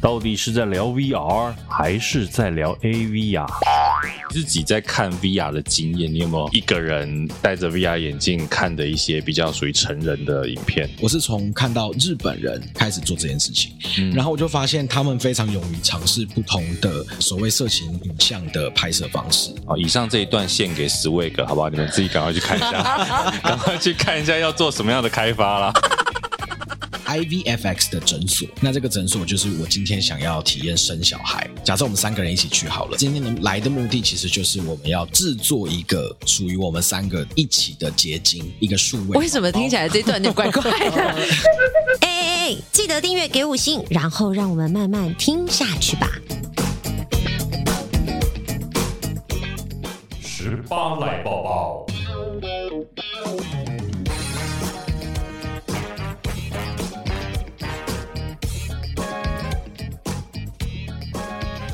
到底是在聊 VR 还是在聊 AV 呀？自己在看 VR 的经验，你有没有一个人戴着 VR 眼镜看的一些比较属于成人的影片？我是从看到日本人开始做这件事情，嗯、然后我就发现他们非常勇于尝试不同的所谓色情影像的拍摄方式。好，以上这一段献给 Swag，好不好？你们自己赶快去看一下，赶快去看一下要做什么样的开发啦。IVFX 的诊所，那这个诊所就是我今天想要体验生小孩。假设我们三个人一起去好了，今天的来的目的其实就是我们要制作一个属于我们三个一起的结晶，一个数位。为什么听起来这段就怪怪的？哎哎哎，记得订阅给五星，然后让我们慢慢听下去吧。十八来宝宝。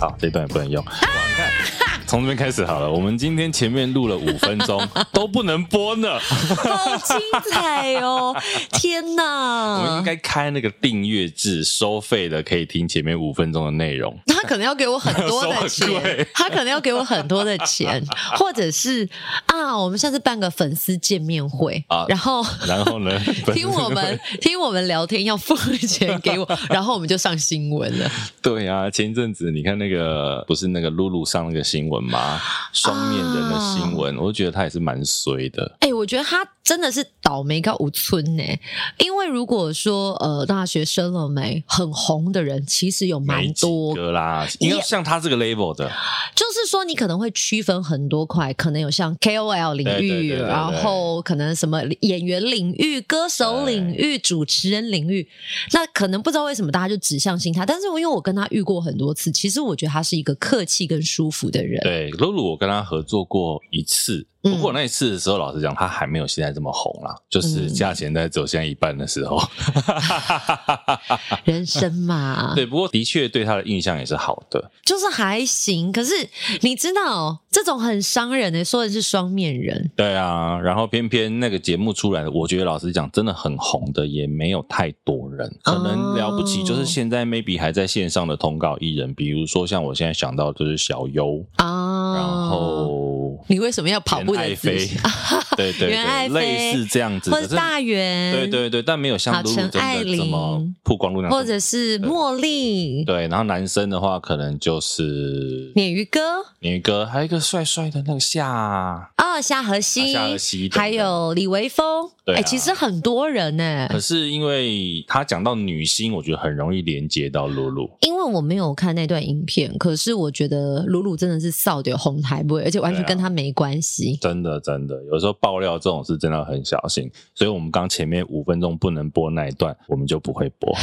好，这段也不能用。哇，你看，从这边开始好了。我们今天前面录了五分钟，都不能播呢。好精彩哦！天哪！我们应该开那个订阅制，收费的可以听前面五分钟的内容。他可能要给我很多的 钱，他可能要给我很多的钱，或者是啊，我们下次办个粉丝见面会啊，然后然后呢，听我们听我们聊天要付钱给我，然后我们就上新闻了。对啊，前一阵子你看那个不是那个露露上那个新闻吗？双面人的新闻，啊、我就觉得他也是蛮衰的。哎、欸，我觉得他真的是倒霉到无村呢。因为如果说呃，大学生了没很红的人，其实有蛮多个啦。因为像他这个 level 的，就是说你可能会区分很多块，可能有像 KOL 领域，然后可能什么演员领域、歌手领域、主持人领域，那可能不知道为什么大家就指向性他，但是因为我跟他遇过很多次，其实我觉得他是一个客气跟舒服的人。对，对露露我跟他合作过一次。不过那一次的时候，老实讲，他还没有现在这么红啦，就是价钱在走现在一半的时候。人生嘛，对，不过的确对他的印象也是好的，就是还行。可是你知道，这种很伤人的，说的是双面人。对啊，然后偏偏那个节目出来的，我觉得老实讲，真的很红的也没有太多人，可能了不起就是现在 maybe 还在线上的通告艺人，比如说像我现在想到就是小优啊，然后。你为什么要跑步的？爱妃，对对对，类似这样子，或者大圆，对对对，但没有像露露真的这么曝光度那样，或者是茉莉，对。然后男生的话，可能就是鲶鱼哥，鲶鱼哥，还有一个帅帅的那个夏，哦，夏荷西，夏荷西，还有李维风，对，其实很多人呢。可是因为他讲到女星，我觉得很容易连接到露露，因为我没有看那段影片，可是我觉得露露真的是扫掉红台不会，而且完全跟她没关系。真的，真的，有时候爆料这种事真的很小心，所以我们刚前面五分钟不能播那一段，我们就不会播。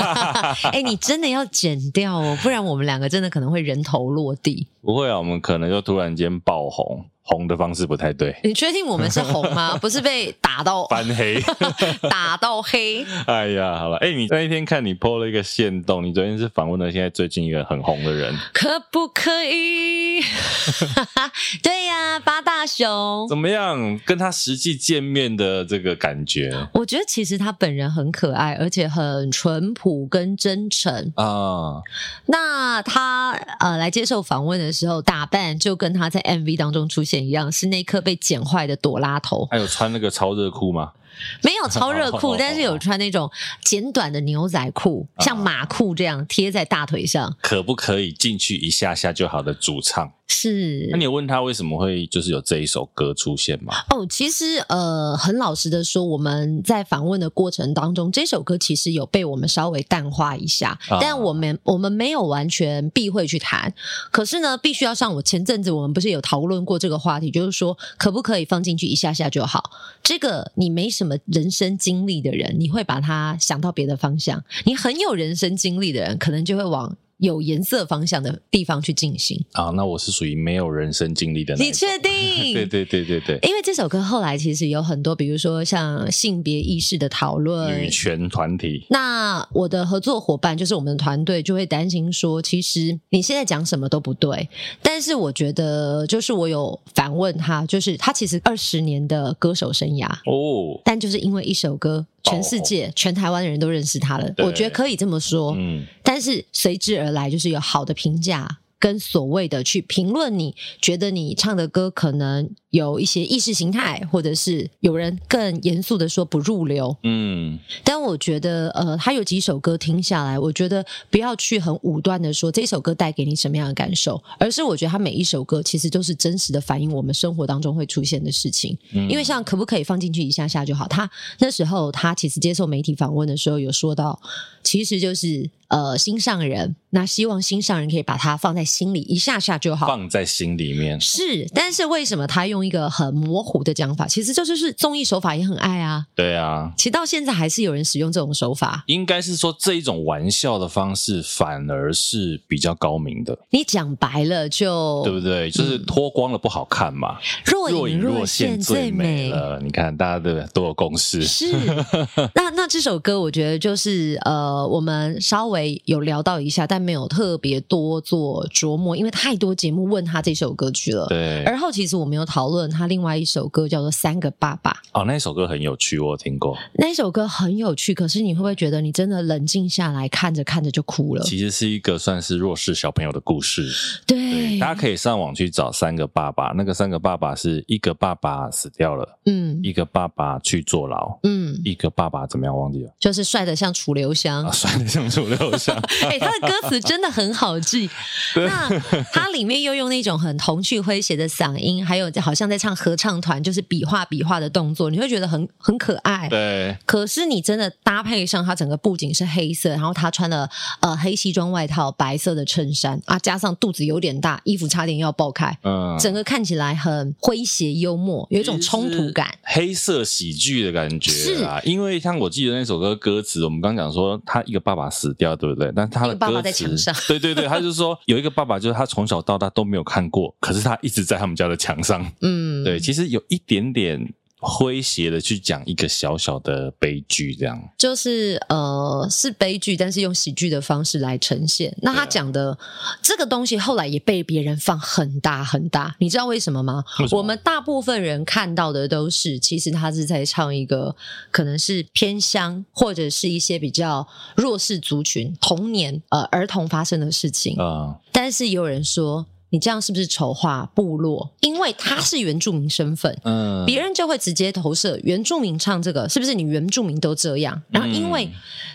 哎、欸，你真的要剪掉哦，不然我们两个真的可能会人头落地。不会啊，我们可能就突然间爆红。红的方式不太对，你确定我们是红吗？不是被打到翻黑，打到黑。哎呀，好了，哎，你那一天看你 po 了一个限动，你昨天是访问了现在最近一个很红的人，可不可以？对呀、啊，八大熊怎么样？跟他实际见面的这个感觉，我觉得其实他本人很可爱，而且很淳朴跟真诚啊。那他呃来接受访问的时候，打扮就跟他在 MV 当中出现一样，是那颗被剪坏的朵拉头。还有穿那个超热裤吗？没有超热 裤，但是有穿那种简短的牛仔裤，像马裤这样贴在大腿上。可不可以进去一下下就好的主唱？是，那你有问他为什么会就是有这一首歌出现吗？哦，其实呃，很老实的说，我们在访问的过程当中，这首歌其实有被我们稍微淡化一下，啊、但我们我们没有完全避讳去谈。可是呢，必须要像我前阵子我们不是有讨论过这个话题，就是说可不可以放进去一下下就好？这个你没什么人生经历的人，你会把它想到别的方向；你很有人生经历的人，可能就会往。有颜色方向的地方去进行啊，那我是属于没有人生经历的。你确定？对对对对对。因为这首歌后来其实有很多，比如说像性别意识的讨论、女权团体。那我的合作伙伴就是我们的团队，就会担心说，其实你现在讲什么都不对。但是我觉得，就是我有反问他，就是他其实二十年的歌手生涯哦，但就是因为一首歌。全世界、全台湾的人都认识他了，我觉得可以这么说。嗯，但是随之而来就是有好的评价。跟所谓的去评论你，觉得你唱的歌可能有一些意识形态，或者是有人更严肃的说不入流。嗯，但我觉得，呃，他有几首歌听下来，我觉得不要去很武断的说这首歌带给你什么样的感受，而是我觉得他每一首歌其实都是真实的反映我们生活当中会出现的事情。嗯，因为像可不可以放进去一下下就好？他那时候他其实接受媒体访问的时候有说到，其实就是。呃，心上人，那希望心上人可以把它放在心里一下下就好，放在心里面是。但是为什么他用一个很模糊的讲法？其实这就是综艺手法也很爱啊。对啊，其实到现在还是有人使用这种手法。应该是说这一种玩笑的方式反而是比较高明的。你讲白了就对不对？就是脱光了不好看嘛。若隐若现最美了。你看大家对不对？都有共识。是。那那这首歌我觉得就是呃，我们稍微。有聊到一下，但没有特别多做琢磨，因为太多节目问他这首歌曲了。对，而后其实我们有讨论他另外一首歌叫做《三个爸爸》。哦，那首歌很有趣，我有听过。那首歌很有趣，可是你会不会觉得你真的冷静下来看着看着就哭了？其实是一个算是弱势小朋友的故事。对，对，大家可以上网去找《三个爸爸》，那个三个爸爸是一个爸爸死掉了，嗯，一个爸爸去坐牢，嗯，一个爸爸怎么样忘记了？就是帅的像楚留香，啊、帅的像楚留香。哎、欸，他的歌词真的很好记。那他里面又用那种很童趣诙谐的嗓音，还有好像在唱合唱团，就是比划比划的动作，你会觉得很很可爱。对。可是你真的搭配上他整个布景是黑色，然后他穿了呃黑西装外套、白色的衬衫啊，加上肚子有点大，衣服差点要爆开。嗯。整个看起来很诙谐幽默，有一种冲突感，黑色喜剧的感觉是啊。是。因为像我记得那首歌歌词，我们刚讲说他一个爸爸死掉，对不对？但他的爸爸在墙上，对对对，他就说 有一个爸爸，就是他从小到大都没有看过，可是他一直在他们家的墙上。嗯，对，其实有一点点。诙谐的去讲一个小小的悲剧，这样就是呃是悲剧，但是用喜剧的方式来呈现。那他讲的这个东西后来也被别人放很大很大，你知道为什么吗？么？我们大部分人看到的都是，其实他是在唱一个可能是偏乡或者是一些比较弱势族群童年呃儿童发生的事情啊，嗯，但是也有人说。你这样是不是丑化部落？因为他是原住民身份，嗯，别人就会直接投射原住民唱这个，是不是你原住民都这样？然后，因为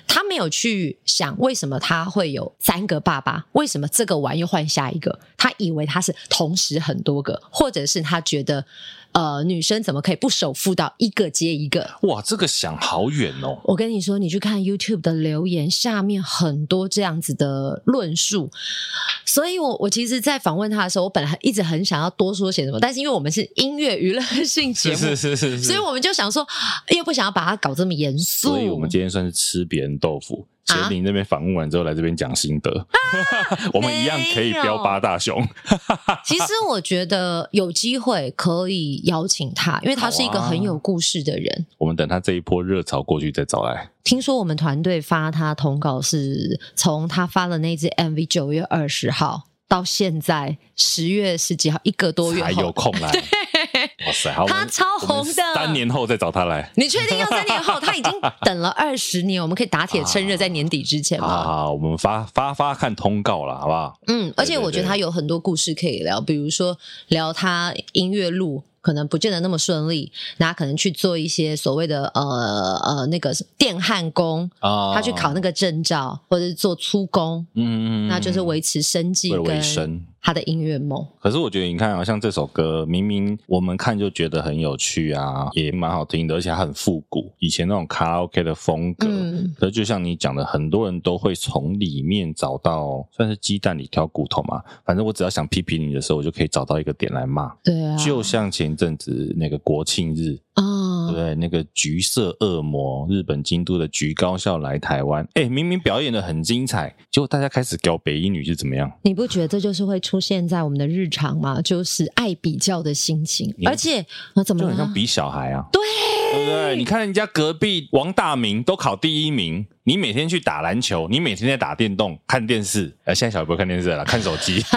他没有去想为什么他会有三个爸爸，为什么这个玩又换下一个？他以为他是同时很多个，或者是他觉得。呃，女生怎么可以不守妇道，一个接一个？哇，这个想好远哦！我跟你说，你去看 YouTube 的留言，下面很多这样子的论述。所以我我其实，在访问他的时候，我本来一直很想要多说些什么，但是因为我们是音乐娱乐性节目，是是是是是，所以我们就想说，又不想要把它搞这么严肃，所以我们今天算是吃别人豆腐。前林那边访问完之后，来这边讲心得，啊、我们一样可以飙八大熊。其实我觉得有机会可以邀请他，因为他是一个很有故事的人。啊、我们等他这一波热潮过去再找来。听说我们团队发他通告是从他发了那支 MV 九月二十号到现在十月十几号，一个多月后才有空来。哇塞，好，他超红的，三年后再找他来。你确定要三年后？他已经等了二十年，我们可以打铁趁热，在年底之前吗？好，好，我们发发发看通告了，好不好？嗯，而且我觉得他有很多故事可以聊，比如说聊他音乐路。可能不见得那么顺利，那他可能去做一些所谓的呃呃那个电焊工啊，他去考那个证照，或者是做粗工，嗯，那就是维持生计跟他的音乐梦。可是我觉得你看啊，像这首歌，明明我们看就觉得很有趣啊，也蛮好听的，而且它很复古，以前那种卡拉 OK 的风格。嗯，可是就像你讲的，很多人都会从里面找到，算是鸡蛋里挑骨头嘛。反正我只要想批评你的时候，我就可以找到一个点来骂。对啊，就像前。阵子那个国庆日啊，对、哦、那个橘色恶魔，日本京都的橘高校来台湾，哎，明明表演的很精彩，结果大家开始搞北一女是怎么样？你不觉得这就是会出现在我们的日常吗？就是爱比较的心情，而且那怎么就很像比小孩啊？对，对不对？你看人家隔壁王大明都考第一名。你每天去打篮球，你每天在打电动、看电视。呃，现在小孩不会看电视了，看手机。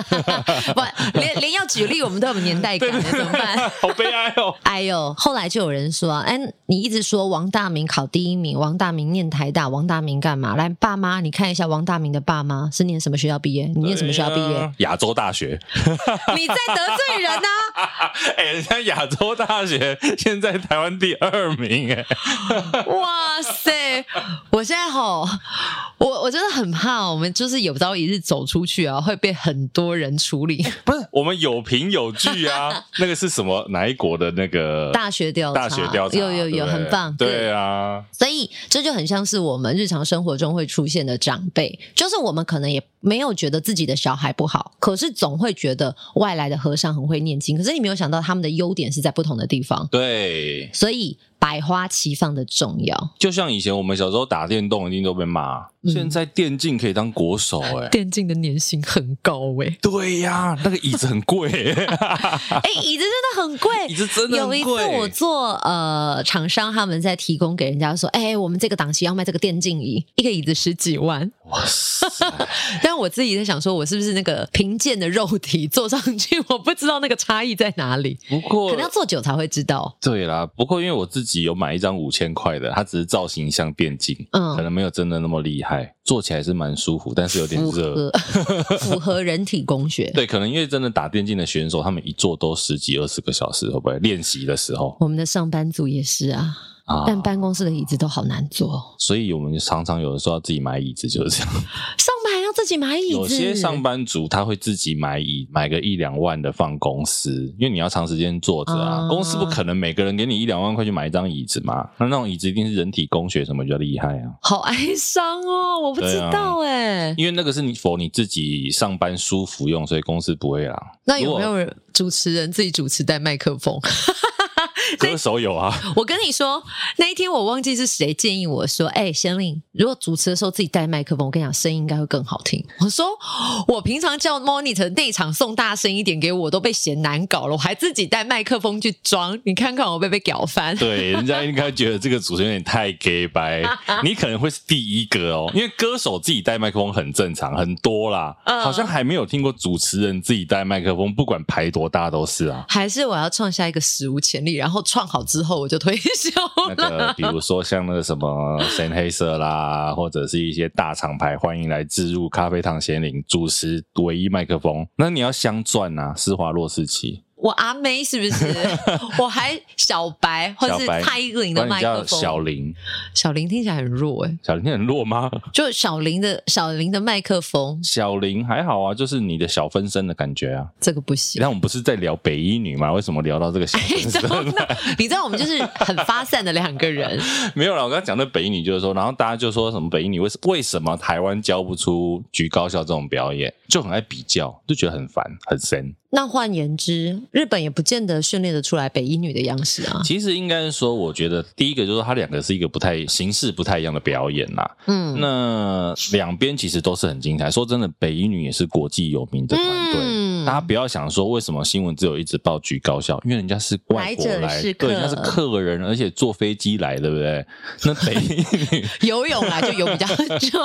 不，连连要举例，我们都有年代感，怎么办？好悲哀哦！哎呦，后来就有人说，哎，你一直说王大明考第一名，王大明念台大，王大明干嘛？来，爸妈，你看一下王大明的爸妈是念什么学校毕业？你念什么学校毕业？亚洲大学。你在得罪人呢、啊？哎，人家亚洲大学现在台湾第二名，哎，哇塞！我现在。哦，我我真的很怕，我们就是有朝一日走出去啊，会被很多人处理。不是，我们有凭有据啊。那个是什么？哪一国的那个大学调查？大学调查，有有有，很棒。对啊，所以这就很像是我们日常生活中会出现的长辈，就是我们可能也没有觉得自己的小孩不好，可是总会觉得外来的和尚很会念经。可是你没有想到他们的优点是在不同的地方。对，所以。百花齐放的重要，就像以前我们小时候打电动，一定都被骂。嗯、现在电竞可以当国手、欸，哎，电竞的年薪很高、欸，哎，对呀，那个椅子很贵、欸，哎、欸，椅子真的很贵，椅子真的很贵。有一次我做呃厂商，他们在提供给人家说，哎、欸，我们这个档期要卖这个电竞椅，一个椅子十几万，哇塞！但我自己在想，说我是不是那个贫贱的肉体坐上去，我不知道那个差异在哪里。不过可能要坐久才会知道。对啦，不过因为我自己有买一张五千块的，它只是造型像电竞，嗯，可能没有真的那么厉害。坐起来是蛮舒服，但是有点热，符合人体工学。对，可能因为真的打电竞的选手，他们一坐都十几二十个小时，会不会练习的时候？我们的上班族也是啊。啊、但办公室的椅子都好难坐，所以我们常常有的时候要自己买椅子，就是这样。自己买椅子？有些上班族他会自己买椅，买个一两万的放公司，因为你要长时间坐着啊，啊。公司不可能每个人给你一两万块去买一张椅子嘛。那那种椅子一定是人体工学什么比较厉害啊？好哀伤哦，我不知道哎、啊。因为那个是你 for 你自己上班舒服用，所以公司不会啦。那有没有主持人自己主持带麦克风？歌手有啊，我跟你说，那一天我忘记是谁建议我说，哎、欸，贤玲，如果主持的时候自己带麦克风，我跟你讲，声音应该会更好听。我说，我平常叫 monitor 内场送大声一点给我，都被嫌难搞了，我还自己带麦克风去装，你看看我被被搞翻。对，人家应该觉得这个主持人有点太 gay 白，你可能会是第一个哦，因为歌手自己带麦克风很正常，很多啦，好像还没有听过主持人自己带麦克风，不管排多大都是啊。还是我要创下一个史无前例，然后。创好之后我就退休了。那个，比如说像那个什么深黑色啦，或者是一些大厂牌，欢迎来置入咖啡糖咸柠主持唯一麦克风。那你要镶钻啊，施华洛世奇。我阿妹是不是？我还小白，或者是蔡依林的麦克风。小林，小林听起来很弱哎、欸。小林很弱吗？就小林的小林的麦克风。小林还好啊，就是你的小分身的感觉啊。这个不行。那我们不是在聊北一女吗？为什么聊到这个小分身？你知道我们就是很发散的两个人。没有啦，我刚刚讲的北一女就是说，然后大家就说什么北一女为什为什么台湾教不出橘高校这种表演，就很爱比较，就觉得很烦很神。那换言之，日本也不见得训练得出来北一女的样式啊。其实应该说，我觉得第一个就是说，它两个是一个不太形式不太一样的表演啦。嗯，那两边其实都是很精彩。说真的，北一女也是国际有名的团队。嗯大家不要想说为什么新闻只有一直报举高校，因为人家是外国来，来对，人家是客人，而且坐飞机来，对不对？那北一 女 游泳来就游比较 久。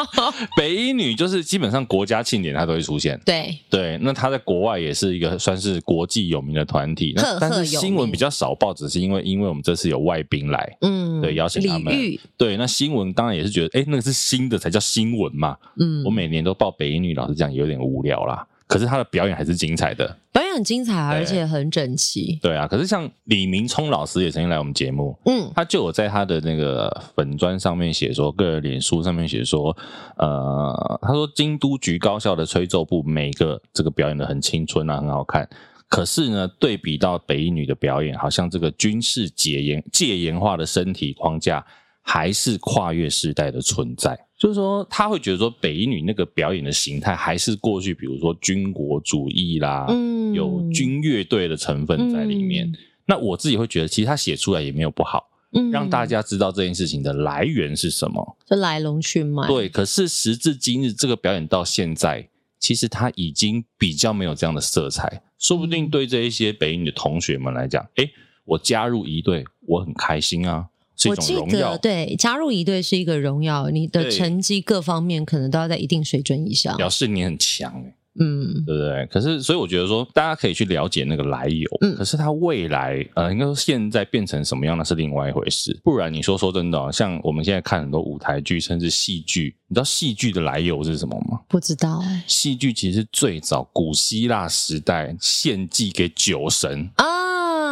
北一女就是基本上国家庆典她都会出现，对对。那她在国外也是一个算是国际有名的团体，那但是新闻比较少报，只是因为因为我们这次有外宾来，嗯，对，邀请他们，对。那新闻当然也是觉得，哎，那个是新的才叫新闻嘛，嗯。我每年都报北一女，老实讲有点无聊啦。可是他的表演还是精彩的，表演很精彩，而且很整齐。对啊，可是像李明聪老师也曾经来我们节目，嗯，他就有在他的那个粉砖上面写说，个人脸书上面写说，呃，他说京都局高校的吹奏部每个这个表演的很青春啊，很好看。可是呢，对比到北一女的表演，好像这个军事解严戒严化的身体框架，还是跨越时代的存在。就是说，他会觉得说，北一女那个表演的形态还是过去，比如说军国主义啦，嗯，有军乐队的成分在里面。嗯。那我自己会觉得，其实他写出来也没有不好，嗯，让大家知道这件事情的来源是什么，这来龙去脉。对，可是时至今日，这个表演到现在，其实他已经比较没有这样的色彩。说不定对这一些北影女的同学们来讲，诶，我加入一队，我很开心啊。是一种荣耀。对，加入一队是一个荣耀，你的成绩各方面可能都要在一定水准以上，表示你很强嗯，对不对？可是，所以我觉得说，大家可以去了解那个来由。嗯，可是它未来，呃，应该说现在变成什么样，那是另外一回事。不然你说说真的，哦，像我们现在看很多舞台剧，甚至戏剧，你知道戏剧的来由是什么吗？不知道哎。戏剧其实最早古希腊时代献祭给酒神啊。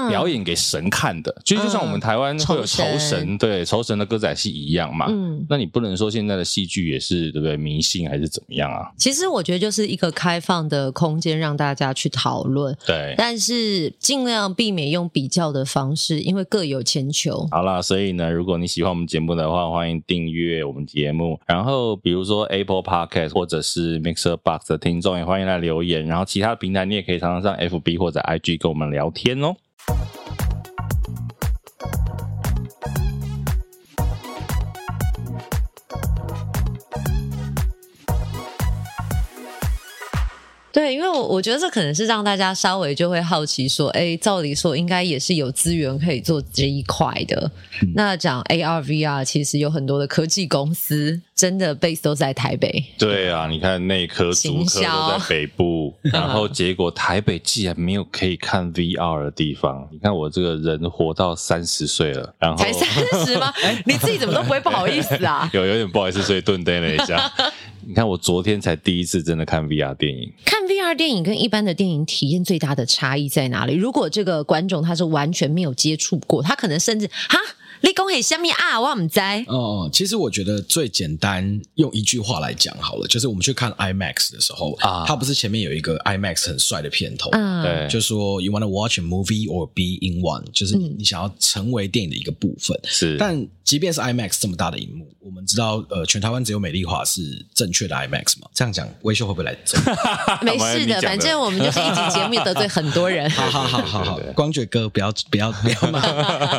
表演给神看的，其实就像我们台湾会有酬神，神对酬神的歌仔戏一样嘛。嗯，那你不能说现在的戏剧也是对不对？迷信还是怎么样啊？其实我觉得就是一个开放的空间，让大家去讨论。对，但是尽量避免用比较的方式，因为各有千秋。好啦，所以呢，如果你喜欢我们节目的话，欢迎订阅我们节目。然后，比如说 Apple Podcast 或者是 Mixer Box 的听众，也欢迎来留言。然后，其他的平台你也可以常常上 FB 或者 IG 跟我们聊天哦。对，因为我我觉得这可能是让大家稍微就会好奇说，哎，照理说应该也是有资源可以做这一块的。嗯、那讲 AR VR，其实有很多的科技公司真的 base 都在台北。对啊，你看内科、足科都在北部，然后结果台北既然没有可以看 VR 的地方，你看我这个人活到三十岁了，然后才三十吗？你自己怎么都不会不好意思啊？有有点不好意思，所以顿呆了一下。你看，我昨天才第一次真的看 VR 电影。看 VR 电影跟一般的电影体验最大的差异在哪里？如果这个观众他是完全没有接触过，他可能甚至哈。立功很虾米啊，我唔知。哦，其实我觉得最简单用一句话来讲好了，就是我们去看 IMAX 的时候啊，它不是前面有一个 IMAX 很帅的片头，嗯，对，就说 You wanna watch a movie or be in one，就是你想要成为电影的一个部分。是，但即便是 IMAX 这么大的荧幕，我们知道，呃，全台湾只有美丽华是正确的 IMAX 嘛？这样讲，威秀会不会来走？没事的，反正我们就是一集节目得罪很多人。好好好好好，光觉哥不要不要不要骂。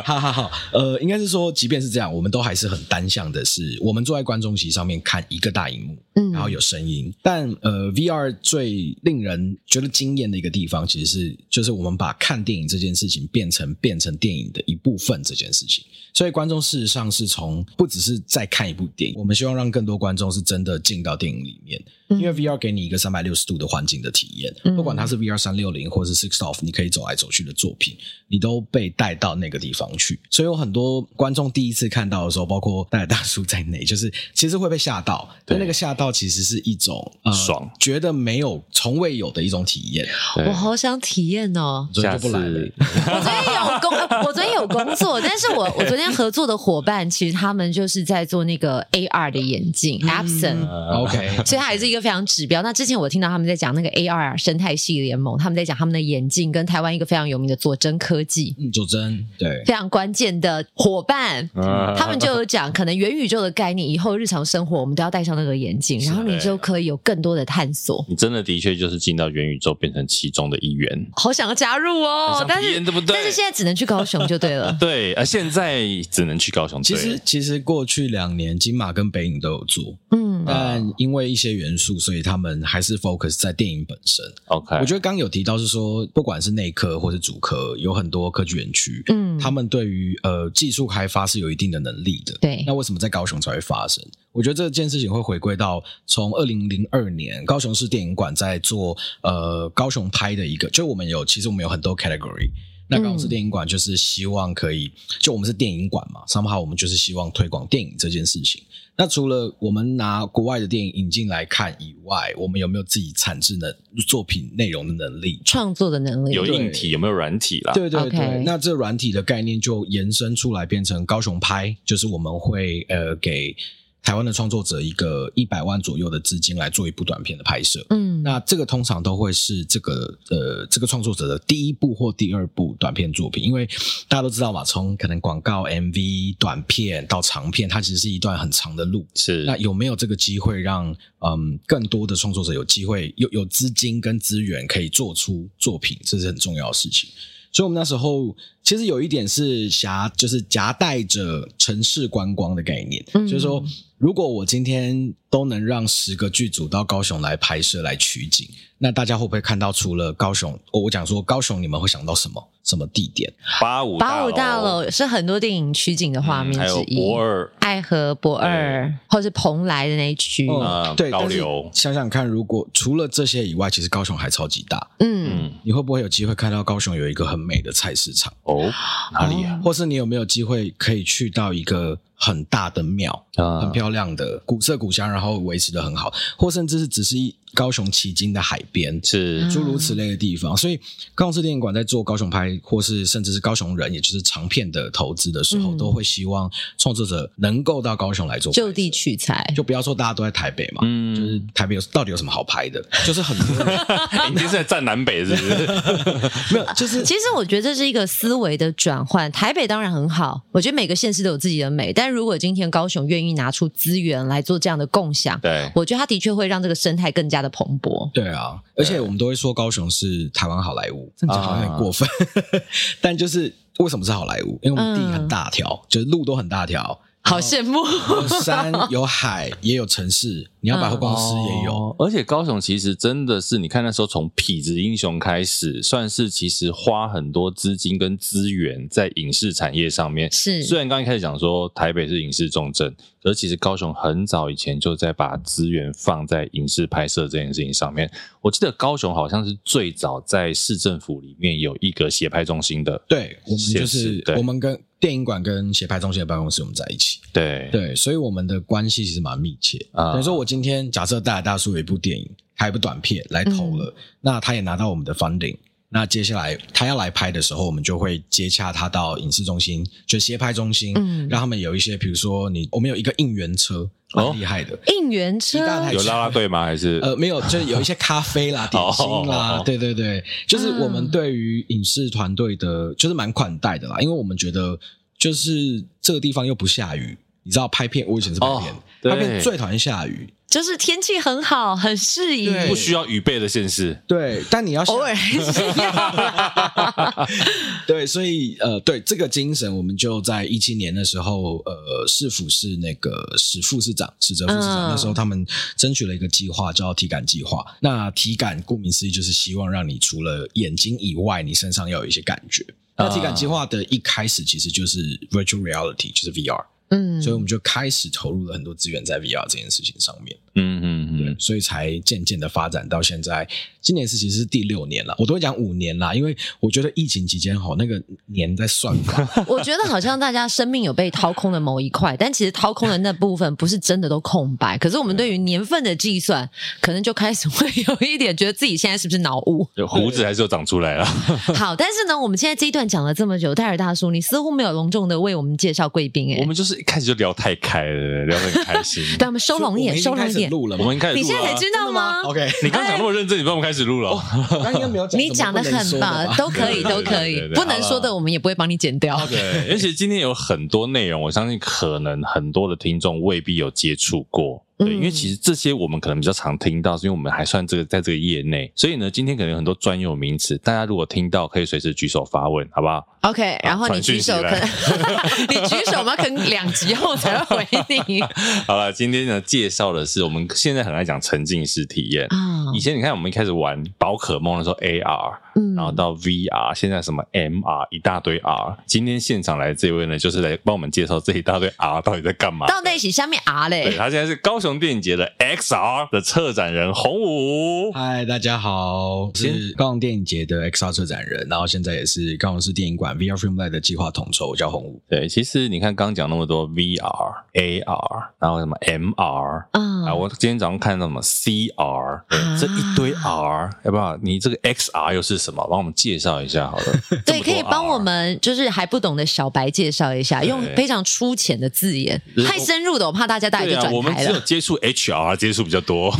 好好好，呃，应该是说，即便是这样，我们都还是很单向的是，我们坐在观众席上面看一个大荧幕，嗯，然后有声音。但呃，VR 最令人觉得惊艳的一个地方，其实是就是我们把看电影这件事情变成变成电影的一部分这件事情。所以观众事实上是从不只是在看一部电影，我们希望让更多观众是真的进到电影里面。因为 VR 给你一个三百六十度的环境的体验，不管它是 VR 三六零或是 Six Off，你可以走来走去的作品，你都被带到那个地方去。所以有很多观众第一次看到的时候，包括戴大叔在内，就是其实会被吓到。对，那个吓到其实是一种、呃、爽，觉得没有从未有的一种体验。我好想体验哦！昨天就不来了。我昨天有工，我昨天有工作，但是我我昨天合作的伙伴其实他们就是在做那个 AR 的眼镜 abson ok 所以它也是一个。非常指标。那之前我听到他们在讲那个 AR 生态系联盟，他们在讲他们的眼镜跟台湾一个非常有名的佐真科技，嗯，佐真对，非常关键的伙伴，嗯，他们就有讲，可能元宇宙的概念，以后日常生活我们都要戴上那个眼镜，然后你就可以有更多的探索。你真的的确就是进到元宇宙，变成其中的一员，好想要加入哦，但是对不对？但是现在只能去高雄就对了，对，而现在只能去高雄。其实其实过去两年金马跟北影都有做，嗯，但因为一些元素，所以他们。还是 focus 在电影本身。OK，我觉得刚有提到是说，不管是内科或是主科，有很多科技园区，嗯，他们对于呃技术开发是有一定的能力的。对，那为什么在高雄才会发生？我觉得这件事情会回归到从二零零二年高雄市电影馆在做呃高雄拍的一个，就我们有其实我们有很多 category，那高雄市电影馆就是希望可以，就我们是电影馆嘛，somehow 我们就是希望推广电影这件事情。那除了我们拿国外的电影引进来看以外，我们有没有自己产制的作品内容的能力、创作的能力？有硬体，有没有软体啦？对对对。那这软体的概念就延伸出来，变成高雄拍，就是我们会呃给。台湾的创作者一个一百万左右的资金来做一部短片的拍摄，嗯，那这个通常都会是这个呃这个创作者的第一部或第二部短片作品，因为大家都知道嘛，从可能广告、MV、短片到长片，它其实是一段很长的路。是，那有没有这个机会让嗯更多的创作者有机会有有资金跟资源可以做出作品，这是很重要的事情。所以我们那时候其实有一点是夹，就是夹带着城市观光的概念，嗯、就是说，如果我今天都能让十个剧组到高雄来拍摄来取景，那大家会不会看到除了高雄，我我讲说高雄，你们会想到什么？什么地点？八五八五大楼是很多电影取景的画面之一。驳二、爱河、博二，或是蓬莱的那一区。嗯，对。高流，想想看，如果除了这些以外，其实高雄还超级大。嗯，你会不会有机会看到高雄有一个很美的菜市场？哦，哪里啊？或是你有没有机会可以去到一个很大的庙，很漂亮的古色古香，然后维持的很好，或甚至是只是一。高雄旗津的海边是。诸如此类的地方，所以高雄市电影馆在做高雄拍，或是甚至是高雄人，也就是长片的投资的时候，嗯、都会希望创作者能够到高雄来做，就地取材，就不要说大家都在台北嘛，嗯，就是台北有到底有什么好拍的，就是很多人，你是在站南北是不是？没有，就是其实我觉得这是一个思维的转换。台北当然很好，我觉得每个县市都有自己的美，但如果今天高雄愿意拿出资源来做这样的共享，对，我觉得它的确会让这个生态更加的蓬勃，对啊，而且我们都会说高雄是台湾好莱坞，这样讲好像有点过分，啊、但就是为什么是好莱坞？因为我们地很大条，嗯、就是路都很大条。好羡慕，有山有海也有城市，你要百货公司也有，嗯哦，而且高雄其实真的是，你看那时候从痞子英雄开始，算是其实花很多资金跟资源在影视产业上面。是，虽然刚一开始讲说台北是影视重镇，而其实高雄很早以前就在把资源放在影视拍摄这件事情上面。我记得高雄好像是最早在市政府里面有一个协拍中心的，对，我们就是我们跟。电影馆跟协拍中心的办公室我们在一起，对对，所以我们的关系其实蛮密切啊。等于说，我今天假设大海大叔有一部电影，还有一部短片来投了，嗯、那他也拿到我们的 funding，那接下来他要来拍的时候，我们就会接洽他到影视中心，就协拍中心，嗯，让他们有一些，比如说你，我们有一个应援车。蛮厉害的。应援车？有拉拉队吗？还是？呃没有，就是有一些咖啡啦、点心啦，对对对，就是我们对于影视团队的，就是蛮款待的啦，因为我们觉得就是这个地方又不下雨，你知道拍片，我以前是拍片，拍片最讨厌下雨。就是天气很好，很适宜，不需要预备的县市。对，但你要偶尔还是要。对，所以呃，对这个精神，我们就在一七年的时候，呃，市府是那个史副市长史哲副市长，那时候他们争取了一个计划，叫体感计划。那体感顾名思义，就是希望让你除了眼睛以外，你身上要有一些感觉。那体感计划的一开始其实就是 virtual reality，就是 VR。嗯，所以我们就开始投入了很多资源在 VR 这件事情上面。嗯嗯嗯，对，所以才渐渐的发展到现在。今年是其实是第六年了，我都会讲五年啦，因为我觉得疫情期间吼那个年在算吧。我觉得好像大家生命有被掏空的某一块，但其实掏空的那部分不是真的都空白。可是我们对于年份的计算，可能就开始会有一点觉得自己现在是不是脑雾？有胡子还是有长出来了。好，但是呢，我们现在这一段讲了这么久，戴尔大叔，你似乎没有隆重的为我们介绍贵宾诶。我们就是一开始就聊太开了，聊得很开心。对，我们收拢一点，收拢一点。录了，我们开始录了。你现在才知道吗？OK，你刚讲那么认真，你帮我们开始录了。刚刚没有讲，你讲的很棒，都可以，都可以，不能说的我们也不会帮你剪掉。对，而且今天有很多内容，我相信可能很多的听众未必有接触过。对，因为其实这些我们可能比较常听到，是因为我们还算这个在这个业内，所以呢，今天可能有很多专有名词，大家如果听到，可以随时举手发问，好不好？OK，然后你举手可能，你举手吗？可能两集后才会回你。好了，今天呢介绍的是我们现在很爱讲沉浸式体验。以前你看我们一开始玩宝可梦的时候 AR，嗯，然后到 VR，现在什么 MR 一大堆 R。今天现场来这位呢，就是来帮我们介绍这一大堆 R 到底在干嘛？到底是下面 R 嘞？对，他现在是高雄。电影节的 XR 的策展人洪武，嗨，大家好，我是高雄电影节的 XR 策展人，然后现在也是高雄市电影馆 VR Film Lab 的计划统筹，我叫洪武。对，其实你看刚讲那么多 VR、AR，然后什么 MR，嗯，啊，我今天早上看到什么 CR，对，这一堆 R，要不要？你这个 XR 又是什么？帮我们介绍一下好了。对，可以帮我们就是还不懂的小白介绍一下，用非常粗浅的字眼，太深入的我怕大家大家就转台了。我们只有接触 HR 接触比较多，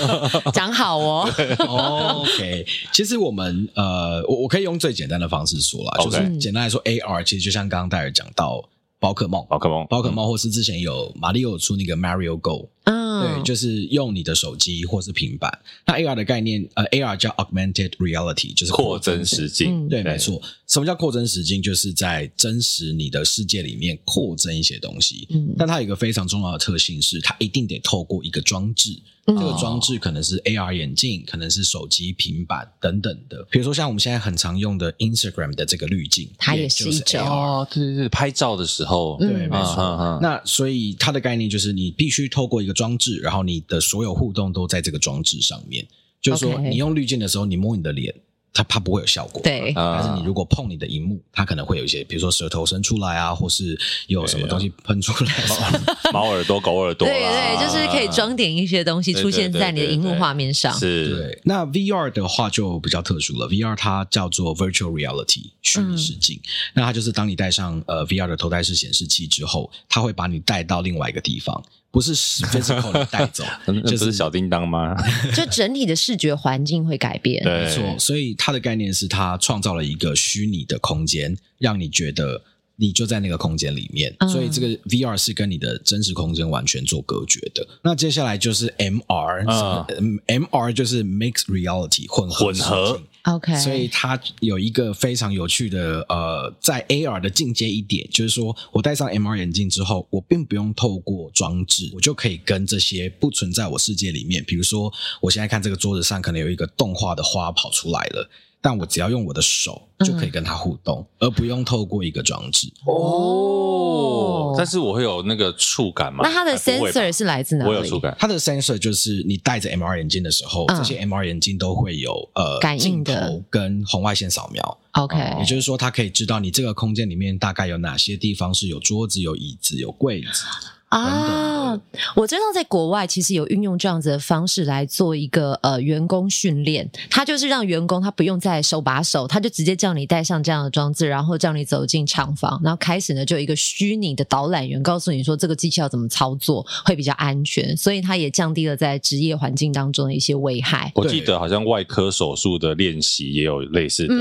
讲好哦。OK，其实我们呃，我我可以用最简单的方式说啦，就是简单来说，AR 其实就像刚刚戴尔讲到宝可梦，宝可梦，宝可梦，或是之前有马里奥出那个 Mario Go，嗯，对，就是用你的手机或是平板。那 AR 的概念，呃，AR 叫 Augmented Reality，就是扩增实境。对，没错。什么叫扩增实境？就是在真实你的世界里面扩增一些东西。嗯，但它有一个非常重要的特性是，它一定得透过一个装置。这个装置可能是 AR 眼镜，可能是手机、平板等等的。比如说像我们现在很常用的 Instagram 的这个滤镜，它也是一种。哦，对对对，拍照的时候，对，没错。那所以它的概念就是，你必须透过一个装置，然后你的所有互动都在这个装置上面。就是说，你用滤镜的时候，你摸你的脸。它它不会有效果，对。但是你如果碰你的荧幕，它可能会有一些，比如说舌头伸出来啊，或是有什么东西喷出来，猫耳朵、狗耳朵，对对，就是可以装点一些东西出现在你的荧幕画面上。是。对。那 VR 的话就比较特殊了，VR 它叫做 Virtual Reality 虚拟实境。那它就是当你戴上呃 VR 的头戴式显示器之后，它会把你带到另外一个地方。不是 physical 的带走，就是小叮当吗？就整体的视觉环境会改变，没错。所以它的概念是，它创造了一个虚拟的空间，让你觉得你就在那个空间里面。所以这个 VR 是跟你的真实空间完全做隔绝的。那接下来就是 MR，MR 就是 Mixed Reality 混合混合。OK，所以它有一个非常有趣的呃，在 AR 的进阶一点，就是说我戴上 MR 眼镜之后，我并不用透过装置，我就可以跟这些不存在我世界里面，比如说我现在看这个桌子上可能有一个动画的花跑出来了。但我只要用我的手就可以跟它互动，嗯、而不用透过一个装置。哦，但是我会有那个触感吗？那它的 sensor 是来自哪里？我有触感。它的 sensor 就是你戴着 MR 眼镜的时候，嗯、这些 MR 眼镜都会有呃感应的跟红外线扫描。OK，也就是说，它可以知道你这个空间里面大概有哪些地方是有桌子、有椅子、有柜子。啊，我知道在国外其实有运用这样子的方式来做一个呃员工训练，他就是让员工他不用再手把手，他就直接叫你带上这样的装置，然后叫你走进厂房，然后开始呢就有一个虚拟的导览员告诉你说这个机器要怎么操作会比较安全，所以他也降低了在职业环境当中的一些危害。我记得好像外科手术的练习也有类似的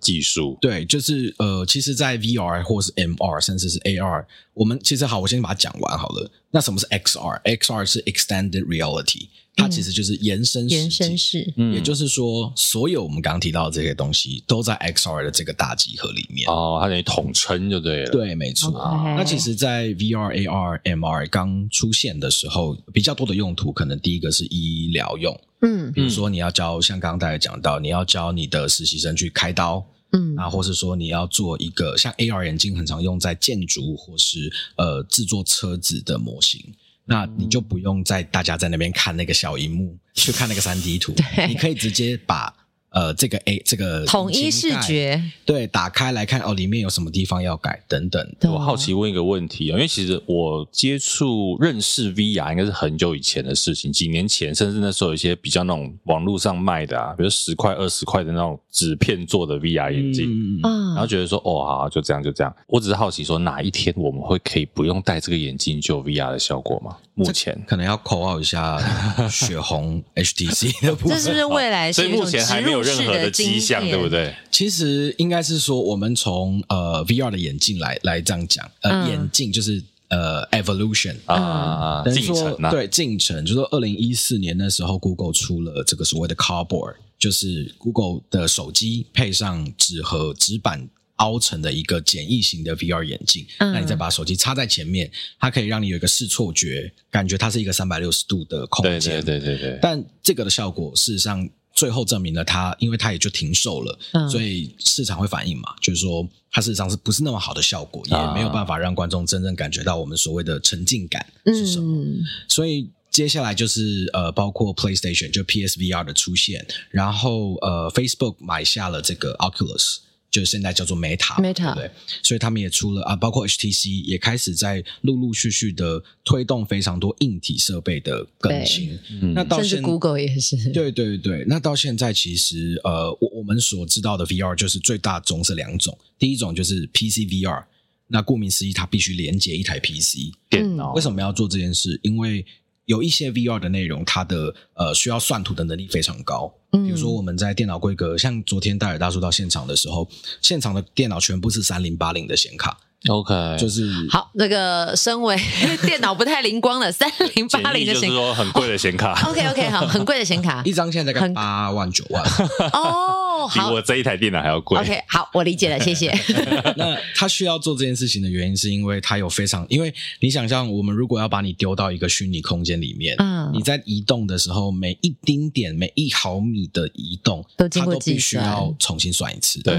技术，嗯、对，就是呃，其实，在 VR 或是 MR 甚至是 AR。我们其实好，我先把它讲完好了。那什么是 XR？XR 是 Extended Reality，它其实就是延伸延伸式。也就是说，所有我们刚刚提到的这些东西都在 XR 的这个大集合里面。哦，它等于统称就对了。对，没错。Okay. 那其实，在 VR、AR、MR 刚出现的时候，比较多的用途，可能第一个是医疗用。嗯，比如说你要教，像刚刚大家讲到，你要教你的实习生去开刀。嗯，啊，或是说你要做一个像 AR 眼镜，很常用在建筑或是呃制作车子的模型，那你就不用在大家在那边看那个小荧幕去看那个三 D 图，你可以直接把。呃，这个 A 这个统一视觉，对，打开来看哦，里面有什么地方要改等等。我好奇问一个问题啊，因为其实我接触认识 VR 应该是很久以前的事情，几年前，甚至那时候有一些比较那种网络上卖的啊，比如十块、二十块的那种纸片做的 VR 眼镜，嗯，然后觉得说哦，好，就这样就这样。我只是好奇说，哪一天我们会可以不用戴这个眼镜就有 VR 的效果吗？目前可能要 call out 一下 血红 HTC 的部分，这是不是未来？所以目前还没有任何的迹象，对不对？其实应该是说，我们从呃 VR 的眼镜来来这样讲，呃，嗯、眼镜就是呃 evolution 啊，等于说对进程，就是说二零一四年那时候，Google 出了这个所谓的 Cardboard，就是 Google 的手机配上纸盒纸板。凹成的一个简易型的 VR 眼镜，嗯、那你再把手机插在前面，它可以让你有一个视错觉，感觉它是一个三百六十度的空间。对对对对对。但这个的效果，事实上最后证明了它，因为它也就停售了，嗯、所以市场会反应嘛，就是说它事实上是不是那么好的效果，也没有办法让观众真正感觉到我们所谓的沉浸感是什么。嗯、所以接下来就是呃，包括 PlayStation 就 PSVR 的出现，然后呃，Facebook 买下了这个 Oculus。就现在叫做 Meta，Meta，对，所以他们也出了啊，包括 HTC 也开始在陆陆续续的推动非常多硬体设备的更新。嗯，那到现在 Google 也是，对对对。那到现在其实呃，我我们所知道的 VR 就是最大宗是两种，第一种就是 PC VR，那顾名思义，它必须连接一台 PC 电脑。为什么要做这件事？因为有一些 VR 的内容，它的呃需要算图的能力非常高。嗯，比如说我们在电脑规格，像昨天戴尔大叔到现场的时候，现场的电脑全部是三零八零的显卡，OK，就是好，那个身为 电脑不太灵光的三零八零的显卡，就是说很贵的显卡。哦、OK OK，好，很贵的显卡，一张现在大概八万九万。哦，比我这一台电脑还要贵。OK，好，我理解了，谢谢。那他需要做这件事情的原因，是因为他有非常，因为你想象，我们如果要把你丢到一个虚拟空间里面，嗯，你在移动的时候，每一丁点、每一毫米的移动，都经过它都必须要重新算一次，对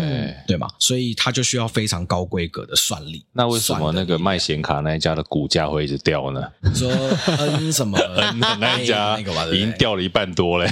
对吗？所以他就需要非常高规格的算力。那为什么那个卖显卡那一家的股价会一直掉呢？说 N 什么 N 那一家 已经掉了一半多嘞。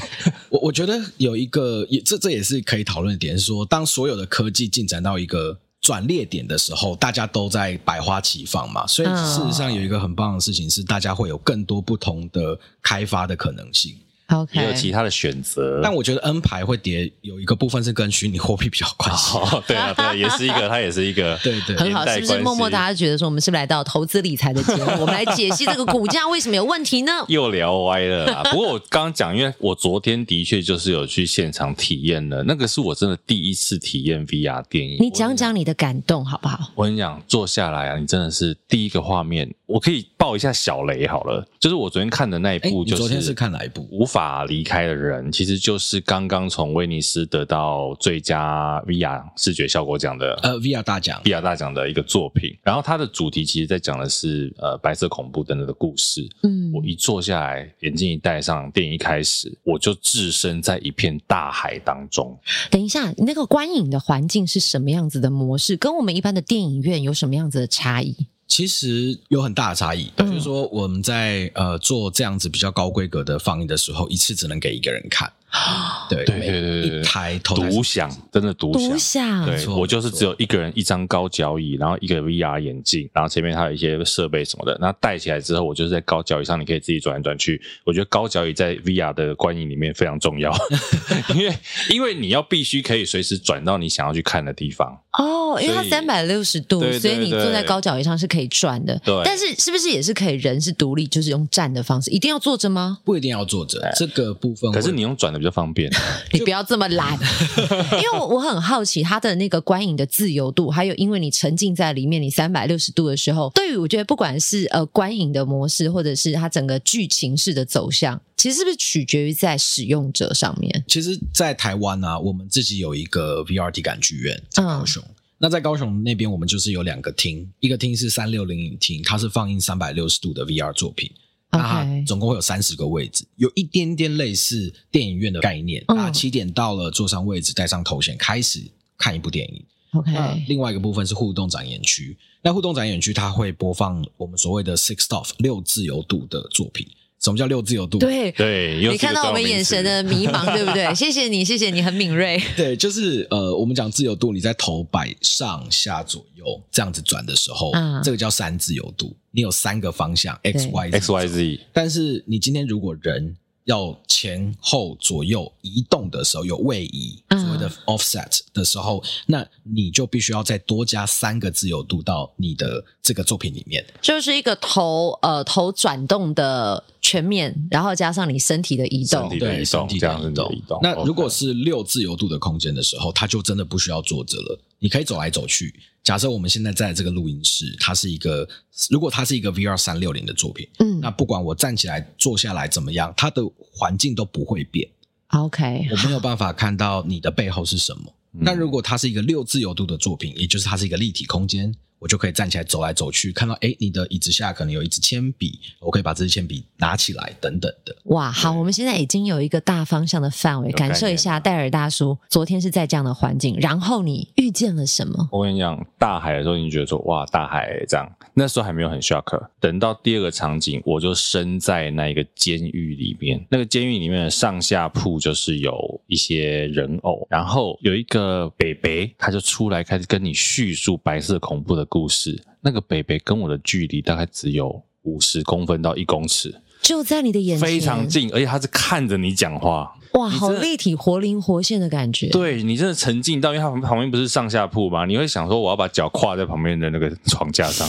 我我觉得有一个，也这这也是可以讨论的点，是说当所有的科技进展到一个转捩点的时候，大家都在百花齐放嘛。所以事实上有一个很棒的事情是，大家会有更多不同的开发的可能性。Okay. 也有其他的选择，但我觉得 N 牌会跌，有一个部分是跟虚拟货币比较关系。哦。对啊，对，也是一个，它也是一个，对对，很好。是不是默默大家觉得说，我们是不是来到投资理财的节目？我们来解析这个股价为什么有问题呢？又聊歪了啦。不过我刚刚讲，因为我昨天的确就是有去现场体验了，那个是我真的第一次体验 VR 电影。你讲讲你的感动好不好？我跟你讲，坐下来啊，你真的是第一个画面，我可以爆一下小雷好了。就是我昨天看的那一部，就是昨天是看哪一部？无法离开的人其实就是刚刚从威尼斯得到最佳 VR 视觉效果奖的呃 VR 大奖，VR 大奖的一个作品。然后它的主题其实在讲的是呃白色恐怖等等的故事。嗯，我一坐下来，眼镜一戴上，电影一开始，我就置身在一片大海当中。等一下，那个观影的环境是什么样子的模式？跟我们一般的电影院有什么样子的差异？其实有很大的差异，就是说我们在呃做这样子比较高规格的放映的时候，一次只能给一个人看。对对对对，一台独享，真的独享。独享，对，我就是只有一个人，一张高脚椅，然后一个 VR 眼镜，然后前面还有一些设备什么的。那戴起来之后，我就是在高脚椅上，你可以自己转来转去。我觉得高脚椅在 VR 的观影里面非常重要，因为因为你要必须可以随时转到你想要去看的地方。哦，因为它三百六十度，对对对，所以你坐在高脚椅上是可以转的。对，但是是不是也是可以人是独立，就是用站的方式？一定要坐着吗？不一定要坐着，这个部分。可是你用转的比较方便。你不要这么懒，因为我我很好奇它的那个观影的自由度，还有因为你沉浸在里面，你三百六十度的时候，对于我觉得不管是呃观影的模式，或者是它整个剧情式的走向，其实是不是取决于在使用者上面？其实，在台湾啊，我们自己有一个 VR 体感剧院在高雄。嗯那在高雄那边，我们就是有两个厅，一个厅是三六零影厅，它是放映三百六十度的 VR 作品，那它总共会有三十个位置，有一点点类似电影院的概念。啊，七点到了，坐上位置，戴上头显，开始看一部电影。OK，另外一个部分是互动展演区，那互动展演区它会播放我们所谓的 Six Stuff 六自由度的作品。什么叫六自由度？对对，你看到我们眼神的迷茫，对不对？谢谢你，谢谢你，很敏锐。对，就是呃，我们讲自由度，你在头摆上下左右这样子转的时候，嗯，这个叫三自由度。你有三个方向，X Y Z，X Y Z。但是你今天如果人要前后左右移动的时候，有位移，所谓的 offset 的时候，嗯，那你就必须要再多加三个自由度到你的这个作品里面，就是一个头呃头转动的。全面，然后加上你身体的移动，对，身体的移动。那如果是六自由度的空间的时候，它就真的不需要坐着了，你可以走来走去。假设我们现在在这个录音室，它是一个，如果它是一个 VR 三六零的作品，嗯，那不管我站起来、坐下来怎么样，它的环境都不会变。OK，我没有办法看到你的背后是什么。那如果它是一个六自由度的作品，也就是它是一个立体空间。我就可以站起来走来走去，看到哎，你的椅子下可能有一支铅笔，我可以把这支铅笔拿起来，等等的。哇，好，我们现在已经有一个大方向的范围，感受一下戴尔大叔昨天是在这样的环境，然后你遇见了什么？我跟你讲，大海的时候你觉得说哇，大海这样，那时候还没有很 shock。等到第二个场景，我就身在那一个监狱里面，那个监狱里面的上下铺就是有一些人偶，然后有一个北北，他就出来开始跟你叙述白色恐怖的故事，那个北北跟我的距离大概只有五十公分到一公尺，就在你的眼前，非常近，而且他是看着你讲话，哇，好立体、活灵活现的感觉。对，你真的沉浸到，因为他旁边不是上下铺吗？你会想说，我要把脚跨在旁边的那个床架上，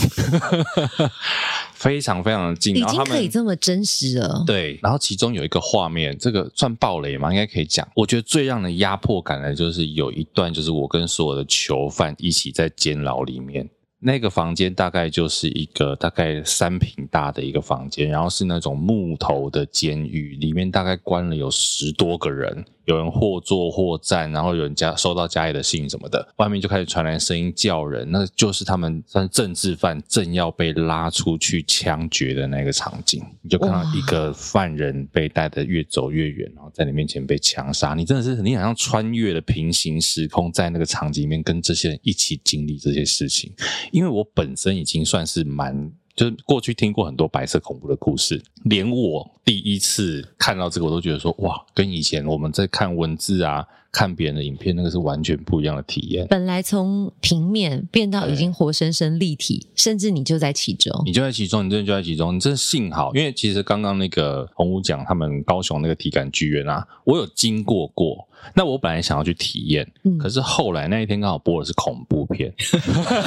非常非常的近，已经可以这么真实了。对，然后其中有一个画面，这个算暴雷吗？应该可以讲。我觉得最让人压迫感的，就是有一段，就是我跟所有的囚犯一起在监牢里面。那个房间大概就是一个大概三平大的一个房间，然后是那种木头的监狱，里面大概关了有十多个人。有人或坐或站，然后有人家收到家里的信什么的，外面就开始传来声音叫人，那就是他们算政治犯正要被拉出去枪决的那个场景。你就看到一个犯人被带得越走越远，然后在你面前被枪杀。你真的是你好像穿越了平行时空，在那个场景里面跟这些人一起经历这些事情。因为我本身已经算是蛮。就是过去听过很多白色恐怖的故事，连我第一次看到这个，我都觉得说哇，跟以前我们在看文字啊、看别人的影片，那个是完全不一样的体验。本来从平面变到已经活生生立体，甚至你就在其中，你就在其中，你真的就在其中。你真的幸好，因为其实刚刚那个洪武讲他们高雄那个体感剧院啊，我有经过过。那我本来想要去体验，嗯、可是后来那一天刚好播的是恐怖片。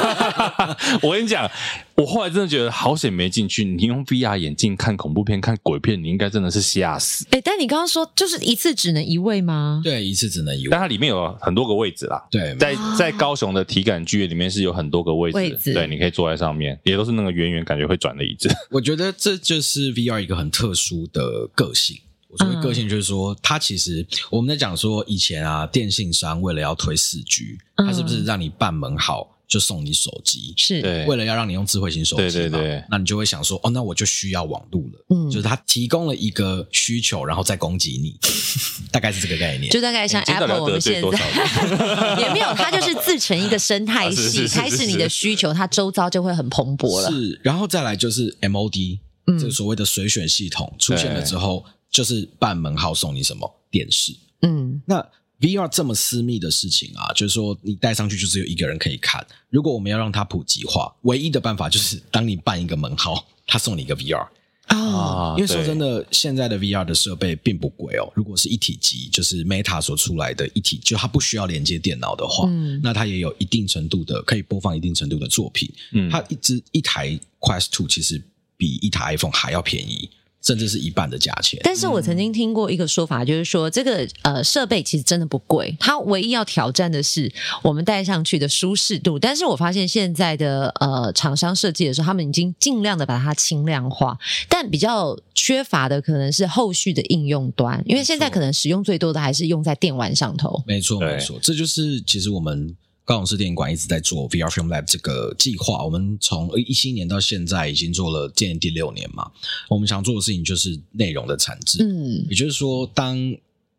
我跟你讲，我后来真的觉得好险没进去。你用 VR 眼镜看恐怖片、看鬼片，你应该真的是吓死。哎、欸，但你刚刚说就是一次只能一位吗？对，一次只能一位。但它里面有很多个位置啦。对，在在高雄的体感剧院里面是有很多个位置，位置，对，你可以坐在上面，也都是那个圆圆感觉会转的椅子。我觉得这就是 VR 一个很特殊的个性。我所谓个性就是说，嗯、它其实我们在讲说以前啊，电信商为了要推四 G，它是不是让你办门号就送你手机？是，对，为了要让你用智慧型手机嘛，对对对，那你就会想说，哦，那我就需要网路了。嗯，就是它提供了一个需求，然后再攻击你，大概是这个概念。就大概像 Apple 我们现在 也没有，它就是自成一个生态 系，开始你的需求，它周遭就会很蓬勃了。是，然后再来就是 MOD，这个所谓的随选系统出现了之后。就是办门号送你什么电视，嗯，那 VR 这么私密的事情啊，就是说你戴上去就只有一个人可以看。如果我们要让它普及化，唯一的办法就是当你办一个门号，他送你一个 VR 啊。因为说真的，现在的 VR 的设备并不贵哦。如果是一体机，就是 Meta 所出来的一体，就它不需要连接电脑的话，嗯，那它也有一定程度的可以播放一定程度的作品。嗯，它一支一台 Quest Two 其实比一台 iPhone 还要便宜。甚至是一半的价钱。但是我曾经听过一个说法，就是说这个呃设备其实真的不贵，它唯一要挑战的是我们戴上去的舒适度。但是我发现现在的呃厂商设计的时候，他们已经尽量的把它轻量化，但比较缺乏的可能是后续的应用端，因为现在可能使用最多的还是用在电玩上头。没错，没错，这就是其实我们。高雄市电影馆一直在做 VR Film Lab 这个计划，我们从一七年到现在已经做了今年第六年嘛。我们想做的事情就是内容的产制，嗯，也就是说，当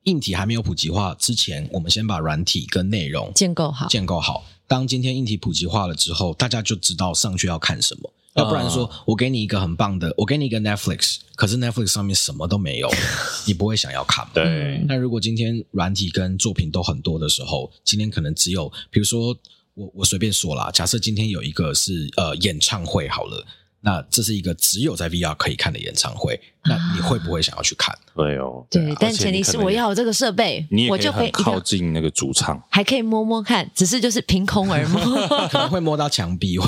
硬体还没有普及化之前，我们先把软体跟内容建构好，建构好。当今天硬体普及化了之后，大家就知道上去要看什么。要不然说，我给你一个很棒的，我给你一个 Netflix，可是 Netflix 上面什么都没有，你不会想要看吗？对。那如果今天软体跟作品都很多的时候，今天可能只有，比如说我我随便说啦，假设今天有一个是呃演唱会好了。那这是一个只有在 VR 可以看的演唱会，那你会不会想要去看？对哦，对，但前提是我要有这个设备，你我就可以靠近那个主唱，还可以摸摸看，只是就是凭空而摸，可能会摸到墙壁。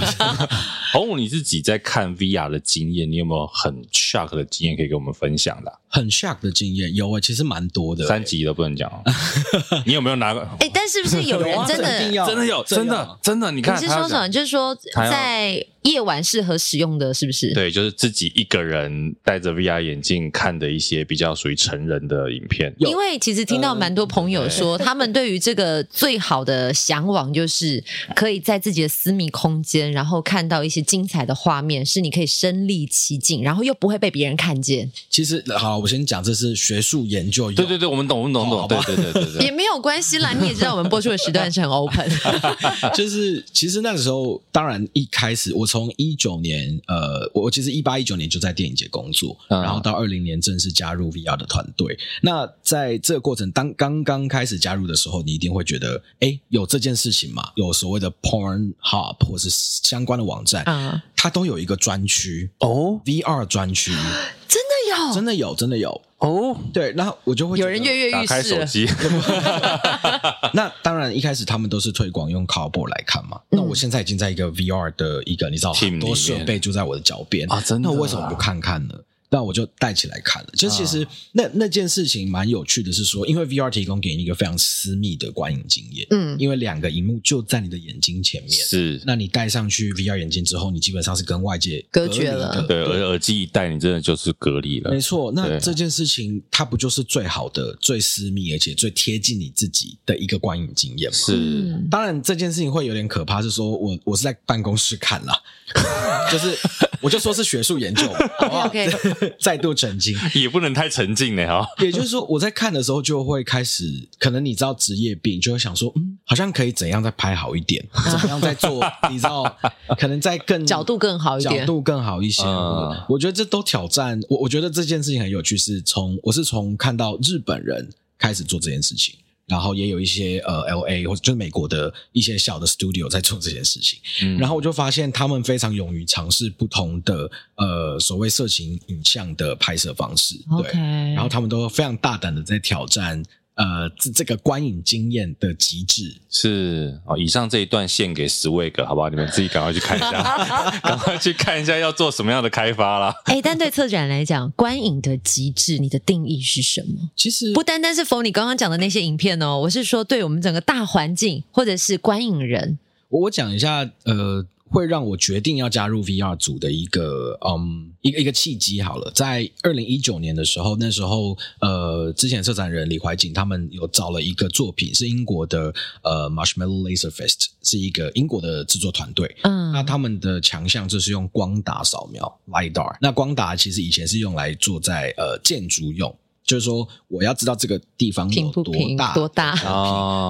洪武，你自己在看 VR 的经验，你有没有很 shock 的经验可以跟我们分享的？很 shock 的经验有啊，其实蛮多的，三级都不能讲。你有没有拿过？哎，但是不是有人真的真的有真的真的？你看，你是说什么？就是说在。夜晚适合使用的是不是？对，就是自己一个人戴着 VR 眼镜看的一些比较属于成人的影片。因为其实听到蛮多朋友说，他们对于这个最好的向往就是可以在自己的私密空间，然后看到一些精彩的画面，是你可以身临其境，然后又不会被别人看见。其实好，我先讲，这是学术研究。对对对，我们懂，我们懂，懂。对对对对对，也没有关系啦。你也知道，我们播出的时段是很 open。就是其实那个时候，当然一开始我。从一九年，呃，我其实一八一九年就在电影节工作，嗯、然后到二零年正式加入 VR 的团队。那在这个过程当刚刚开始加入的时候，你一定会觉得，哎，有这件事情嘛？有所谓的 Porn Hub 或是相关的网站，嗯、它都有一个专区哦，VR 专区，真的有，真的有，真的有。哦，对，然后我就会有人跃跃欲试，打开手机。那当然，一开始他们都是推广用 Cardboard 来看嘛。嗯、那我现在已经在一个 VR 的一个，你知道，很多设备就在我的脚边啊，真的。那我为什么不看看呢？但我就带起来看了。就其实那那件事情蛮有趣的，是说，因为 VR 提供给你一个非常私密的观影经验，嗯，因为两个荧幕就在你的眼睛前面，是。那你戴上去 VR 眼镜之后，你基本上是跟外界隔绝了，对，而耳机一戴，你真的就是隔离了。没错，那这件事情它不就是最好的、最私密，而且最贴近你自己的一个观影经验吗？是。当然，这件事情会有点可怕，是说我我是在办公室看了，就是我就说是学术研究，好不好？Okay. 再度沉浸，也不能太沉浸了哈。也就是说，我在看的时候就会开始，可能你知道职业病，就会想说，嗯，好像可以怎样再拍好一点，怎么样再做，你知道，可能再更角度更好一点，角度更好一些。嗯，我觉得这都挑战我。我觉得这件事情很有趣，是从我是从看到日本人开始做这件事情。然后也有一些呃，L A 或者就是美国的一些小的 studio 在做这件事情，嗯，然后我就发现他们非常勇于尝试不同的呃所谓色情影像的拍摄方式，对.然后他们都非常大胆的在挑战。呃，这这个观影经验的极致是哦。以上这一段献给 Swag，好不好？你们自己赶快去看一下，赶快去看一下要做什么样的开发啦。哎，但对策展来讲，观影的极致，你的定义是什么？其实不单单是 for 你刚刚讲的那些影片哦，我是说，对我们整个大环境，或者是观影人，我我讲一下，呃。会让我决定要加入 VR 组的一个嗯一个一个契机好了，在二零一九年的时候，那时候呃，之前策展人李怀瑾他们有找了一个作品，是英国的呃 Marshmallow Laser Fest，是一个英国的制作团队。嗯，那他们的强项就是用光达扫描 LiDAR。那光达其实以前是用来做在呃建筑用。就是说，我要知道这个地方有多大多大，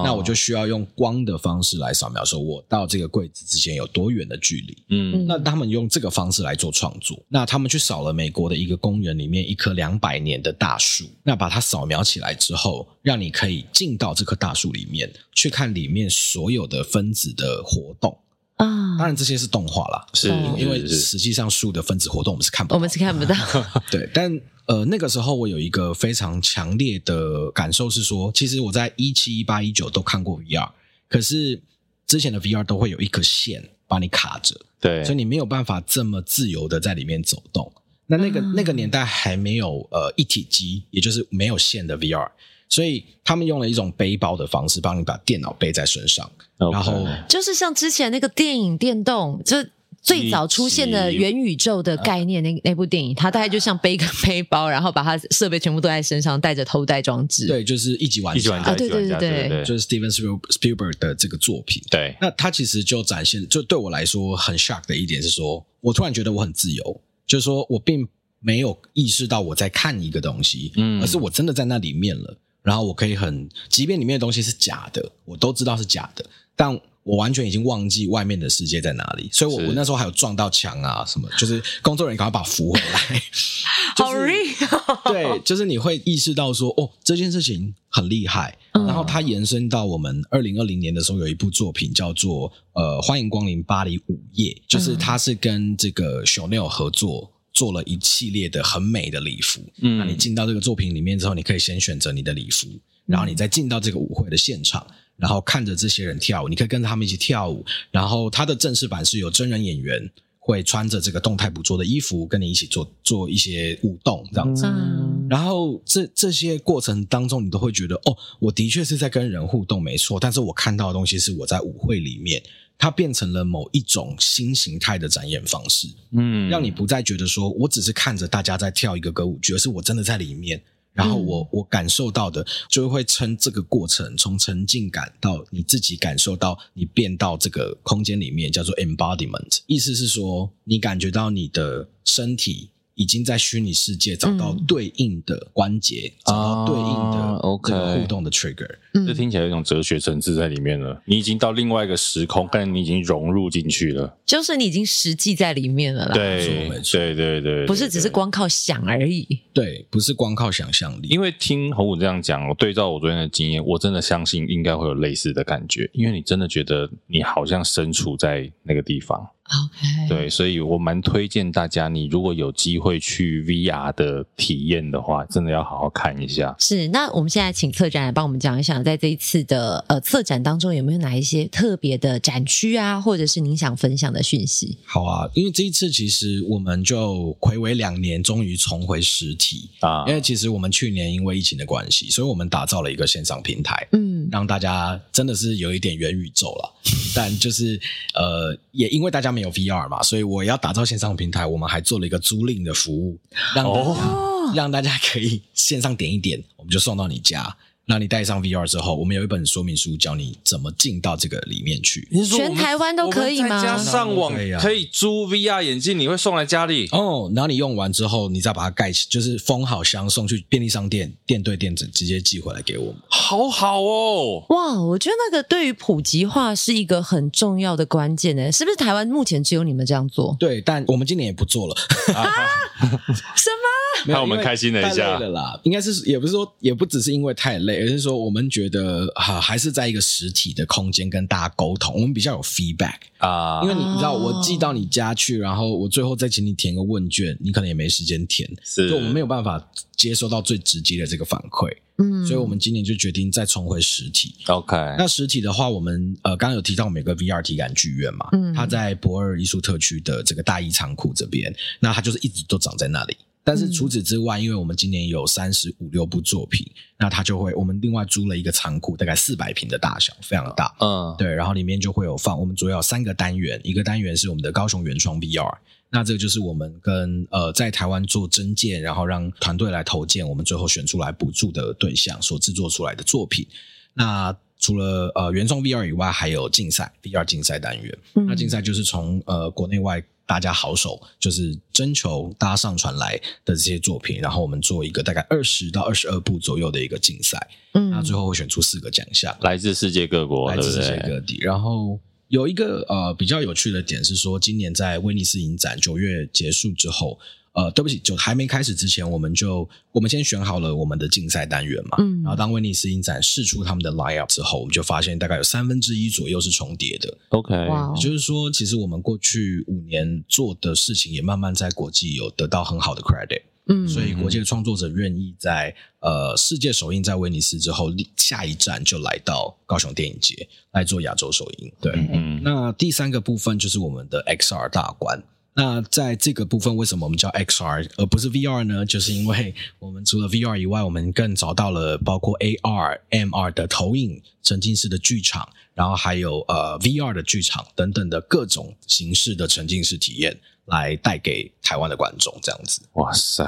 那我就需要用光的方式来扫描，说我到这个柜子之间有多远的距离。嗯，那他们用这个方式来做创作。那他们去扫了美国的一个公园里面一棵两百年的大树，那把它扫描起来之后，让你可以进到这棵大树里面去看里面所有的分子的活动啊。当然这些是动画啦，是因为实际上树的分子活动我们是看不到，我们是看不到。对，但。呃，那个时候我有一个非常强烈的感受是说，其实我在一七、一八、一九都看过 VR，可是之前的 VR 都会有一颗线把你卡着，对，所以你没有办法这么自由的在里面走动。那那个、嗯、那个年代还没有呃一体机，也就是没有线的 VR，所以他们用了一种背包的方式，帮你把电脑背在身上，Okay. 然后就是像之前那个电影电动就。最早出现的元宇宙的概念，那那部电影，它大概就像背个背包，然后把它设备全部都在身上，带着头戴装置。对，就是一级玩家，一级玩家，对对对对，就是 Steven Spielberg 的这个作品。对，那他其实就展现，就对我来说很 shock 的一点是说，我突然觉得我很自由，就是说我并没有意识到我在看一个东西，嗯，而是我真的在那里面了，然后我可以很，即便里面的东西是假的，我都知道是假的，但。我完全已经忘记外面的世界在哪里，所以我我那时候还有撞到墙啊什么，就是工作人员赶快把我扶回来。好 real，！对，就是你会意识到说，哦，这件事情很厉害。然后它延伸到我们二零二零年的时候，有一部作品叫做呃，欢迎光临巴黎午夜，就是它是跟这个 Chanel 合作做了一系列的很美的礼服。嗯，那你进到这个作品里面之后，你可以先选择你的礼服，然后你再进到这个舞会的现场。然后看着这些人跳舞，你可以跟着他们一起跳舞。然后它的正式版是有真人演员会穿着这个动态捕捉的衣服，跟你一起做做一些舞动这样子。嗯、然后这这些过程当中，你都会觉得哦，我的确是在跟人互动，没错。但是我看到的东西是我在舞会里面，它变成了某一种新形态的展演方式。嗯，让你不再觉得说我只是看着大家在跳一个歌舞剧，而是我真的在里面。然后我我感受到的，就会称这个过程从沉浸感到你自己感受到你变到这个空间里面，叫做 embodiment。意思是说，你感觉到你的身体。已经在虚拟世界找到对应的关节，嗯、找到对应的 OK 互动的 trigger，这、听起来有一种哲学层次在里面了。你已经到另外一个时空，但你已经融入进去了，就是你已经实际在里面了啦。对，对对对，不是只是光靠想而已。对，不是光靠想象力。因为听洪武这样讲，我对照我昨天的经验，我真的相信应该会有类似的感觉，因为你真的觉得你好像身处在那个地方。OK，对，所以我蛮推荐大家，你如果有机会去 VR 的体验的话，真的要好好看一下。是，那我们现在请策展来帮我们讲一讲，在这一次的呃策展当中，有没有哪一些特别的展区啊，或者是您想分享的讯息？好啊，因为这一次其实我们就睽违两年，终于重回实体啊。因为其实我们去年因为疫情的关系，所以我们打造了一个线上平台，嗯，让大家真的是有一点元宇宙了。但就是呃，也因为大家没有 VR 嘛，所以我要打造线上平台，我们还做了一个租赁的服务，让大家、哦、让大家可以线上点一点，我们就送到你家。那你戴上 VR 之后，我们有一本说明书教你怎么进到这个里面去。全台湾都可以吗？在家上网可以租 VR 眼镜，你会送来家里哦。然后你用完之后，你再把它盖起，就是封好箱送去便利商店，店对店直接寄回来给我们。好好哦，哇！我觉得那个对于普及化是一个很重要的关键呢。是不是台湾目前只有你们这样做？对，但我们今年也不做了。啊？什么？让我们开心了一下了啦。应该是也不是说，也不只是因为太累。而是说，我们觉得哈，还是在一个实体的空间跟大家沟通，我们比较有 feedback 啊。因为你你知道，我寄到你家去，然后我最后再请你填个问卷，你可能也没时间填，所以我们没有办法接收到最直接的这个反馈。嗯，所以我们今年就决定再重回实体。OK，那实体的话，我们呃刚刚有提到我们有个 VR 体感剧院嘛，嗯，它在博尔艺术特区的这个大义仓库这边，那它就是一直都长在那里。但是除此之外，因为我们今年有三十五六部作品，那它就会我们另外租了一个仓库，大概四百平的大小，非常大。嗯，对，然后里面就会有放我们主要有三个单元，一个单元是我们的高雄原创 VR，那这个就是我们跟呃在台湾做征件，然后让团队来投件，我们最后选出来补助的对象所制作出来的作品。那除了呃原创 VR 以外，还有竞赛 VR 竞赛单元，嗯、那竞赛就是从呃国内外。大家好手就是征求大家上传来的这些作品，然后我们做一个大概二十到二十二部左右的一个竞赛，嗯，那最后会选出四个奖项，来自世界各国，来自世界各地。然后有一个呃比较有趣的点是说，今年在威尼斯影展九月结束之后。呃，对不起，就还没开始之前，我们就我们先选好了我们的竞赛单元嘛。嗯。然后当威尼斯影展试出他们的 line up 之后，我们就发现大概有三分之一左右是重叠的。OK，哇，也就是说，其实我们过去五年做的事情也慢慢在国际有得到很好的 credit。嗯。所以国际的创作者愿意在呃世界首映在威尼斯之后，下一站就来到高雄电影节来做亚洲首映。对。嗯。那第三个部分就是我们的 XR 大观。那在这个部分，为什么我们叫 XR 而不是 VR 呢？就是因为我们除了 VR 以外，我们更找到了包括 AR、MR 的投影、沉浸式的剧场，然后还有呃 VR 的剧场等等的各种形式的沉浸式体验。来带给台湾的观众这样子，哇塞！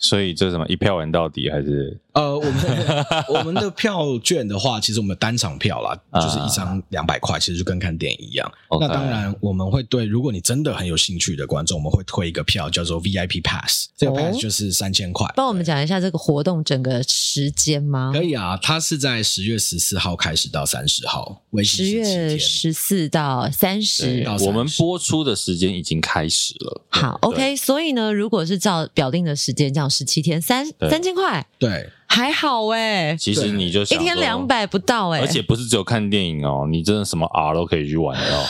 所以这什么一票玩到底还是？呃，我们 我们的票券的话，其实我们单场票啦，就是一张两百块，其实就跟看电影一样。Okay. 那当然，我们会对如果你真的很有兴趣的观众，我们会推一个票叫做 VIP Pass，这个 Pass 就是三千块。帮我们讲一下这个活动整个时间吗？可以啊，它是在十月十四号开始到三十号，为期十月十四到三十。我们播出的时间已经开始。好，OK，所以呢，如果是照表定的时间，这样十七天，三三千块，对。还好哎，其实你就想一天两百不到哎，而且不是只有看电影哦，你真的什么 R 都可以去玩的哦。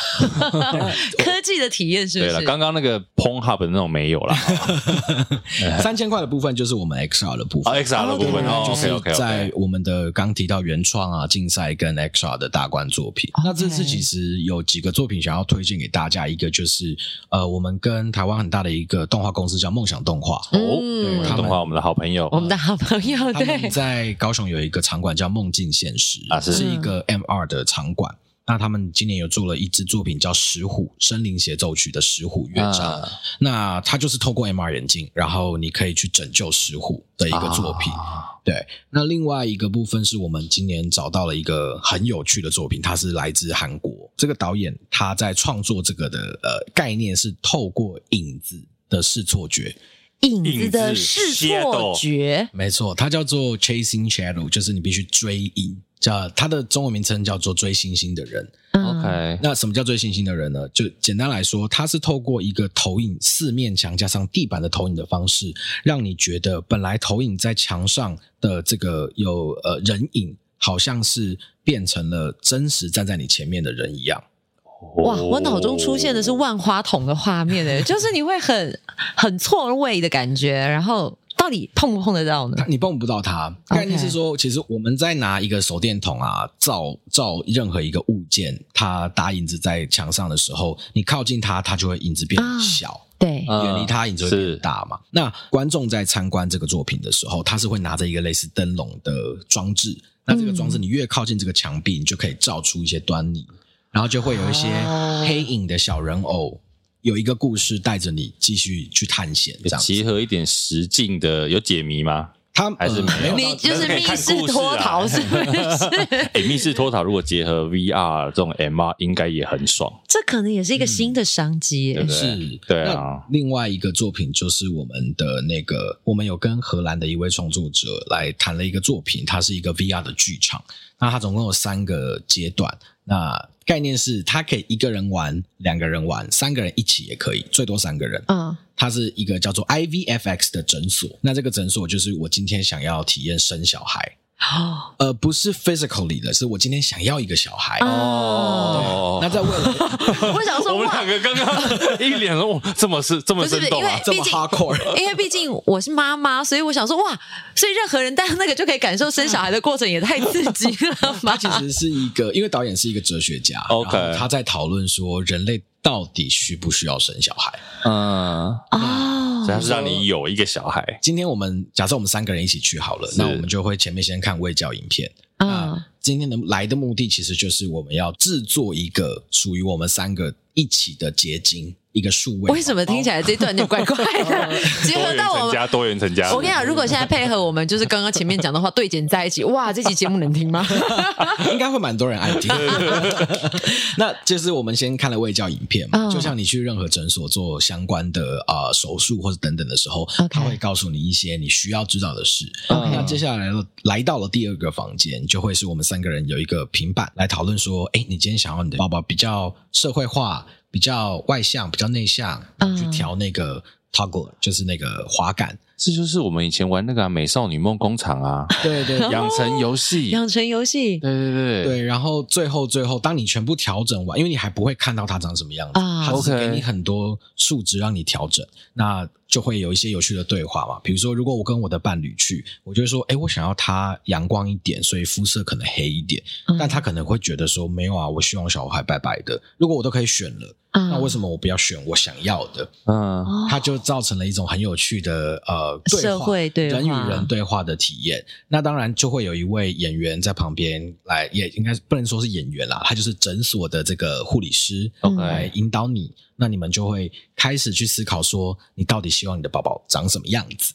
科技的体验是不是？对了，刚刚那个 Pong Hub 的那种没有啦。三千块的部分就是我们 XR 的部分，XR 的部分哦，就是在我们的刚提到原创啊、竞赛跟 XR 的大观作品。那这次其实有几个作品想要推荐给大家，一个就是呃，我们跟台湾很大的一个动画公司叫梦想动画哦，梦想动画我们的好朋友，我们的好朋友。在高雄有一个场馆叫梦境现实啊，是一个 MR 的场馆。那他们今年有做了一支作品叫《石虎森林协奏曲》的石虎乐章。啊、那它就是透过 MR 眼镜，然后你可以去拯救石虎的一个作品。啊、对，那另外一个部分是我们今年找到了一个很有趣的作品，它是来自韩国。这个导演他在创作这个的呃概念是透过影子的视错觉。影子的视错觉，没错，它叫做 chasing shadow，就是你必须追影，叫它的中文名称叫做追星星的人。OK，那什么叫追星星的人呢？就简单来说，它是透过一个投影四面墙加上地板的投影的方式，让你觉得本来投影在墙上的这个有呃人影，好像是变成了真实站在你前面的人一样。哇，我脑中出现的是万花筒的画面诶，就是你会很很错位的感觉，然后。到底碰不碰得到呢？你碰不到它。概念是说，其实我们在拿一个手电筒啊，照照任何一个物件，它打影子在墙上的时候，你靠近它，它就会影子变小；啊、对，远离它，影子会变大嘛。那观众在参观这个作品的时候，他是会拿着一个类似灯笼的装置。那这个装置，你越靠近这个墙壁，你就可以照出一些端倪，然后就会有一些黑影的小人偶。有一个故事带着你继续去探险，这样结合一点实境的，有解谜吗？他还是没有，你就是密室脱逃是不是？哎，密室脱逃如果结合 VR 这种 MR，应该也很爽。这可能也是一个新的商机？是，对啊。另外一个作品就是我们的那个，我们有跟荷兰的一位创作者来谈了一个作品，它是一个 VR 的剧场。那它总共有三个阶段。那概念是，它可以一个人玩，两个人玩，三个人一起也可以，最多三个人。嗯，它是一个叫做 IVFX 的诊所。那这个诊所就是我今天想要体验生小孩。哦，呃，不是 physically 的，是我今天想要一个小孩哦。那在未来，我想说，我们两个刚刚一脸哦，这么是这么生动啊，这么 hardcore。因为毕竟我是妈妈，所以我想说哇，所以任何人带那个就可以感受生小孩的过程，也太刺激了吧？其实是一个，因为导演是一个哲学家，OK，他在讨论说人类到底需不需要生小孩？嗯啊。他是让你有一个小孩。今天我们假设我们三个人一起去好了，那我们就会前面先看喂教影片。嗯，今天的来的目的其实就是我们要制作一个属于我们三个一起的结晶。一个数位，为什么听起来这段就怪怪的？结合到我们多元成家，我跟你讲，如果现在配合我们，就是刚刚前面讲的话对剪在一起，哇，这期节目能听吗？应该会蛮多人爱听。那就是我们先看了卫教影片嘛，就像你去任何诊所做相关的啊、呃、手术或者等等的时候，Okay. 他会告诉你一些你需要知道的事。Okay. 那接下来来到了第二个房间，就会是我们三个人有一个平板来讨论说，哎，你今天想要你的宝宝比较社会化。比较外向，比较内向，去调那个 toggle，就是那个滑杆。这就是我们以前玩那个、啊《美少女梦工厂》啊，对对，养成游戏，养成游戏，对对对对。然后最后最后，当你全部调整完，因为你还不会看到它长什么样子，它只是给你很多数值让你调整，那就会有一些有趣的对话嘛。比如说，如果我跟我的伴侣去，我就会说，哎，我想要他阳光一点，所以肤色可能黑一点，但他可能会觉得说，没有啊，我希望小孩白白的。如果我都可以选了。那为什么我不要选我想要的？嗯，它就造成了一种很有趣的呃对话，社会对话，人与人对话的体验。那当然就会有一位演员在旁边来，也应该不能说是演员啦，他就是诊所的这个护理师来引导你。嗯，那你们就会开始去思考说，你到底希望你的宝宝长什么样子？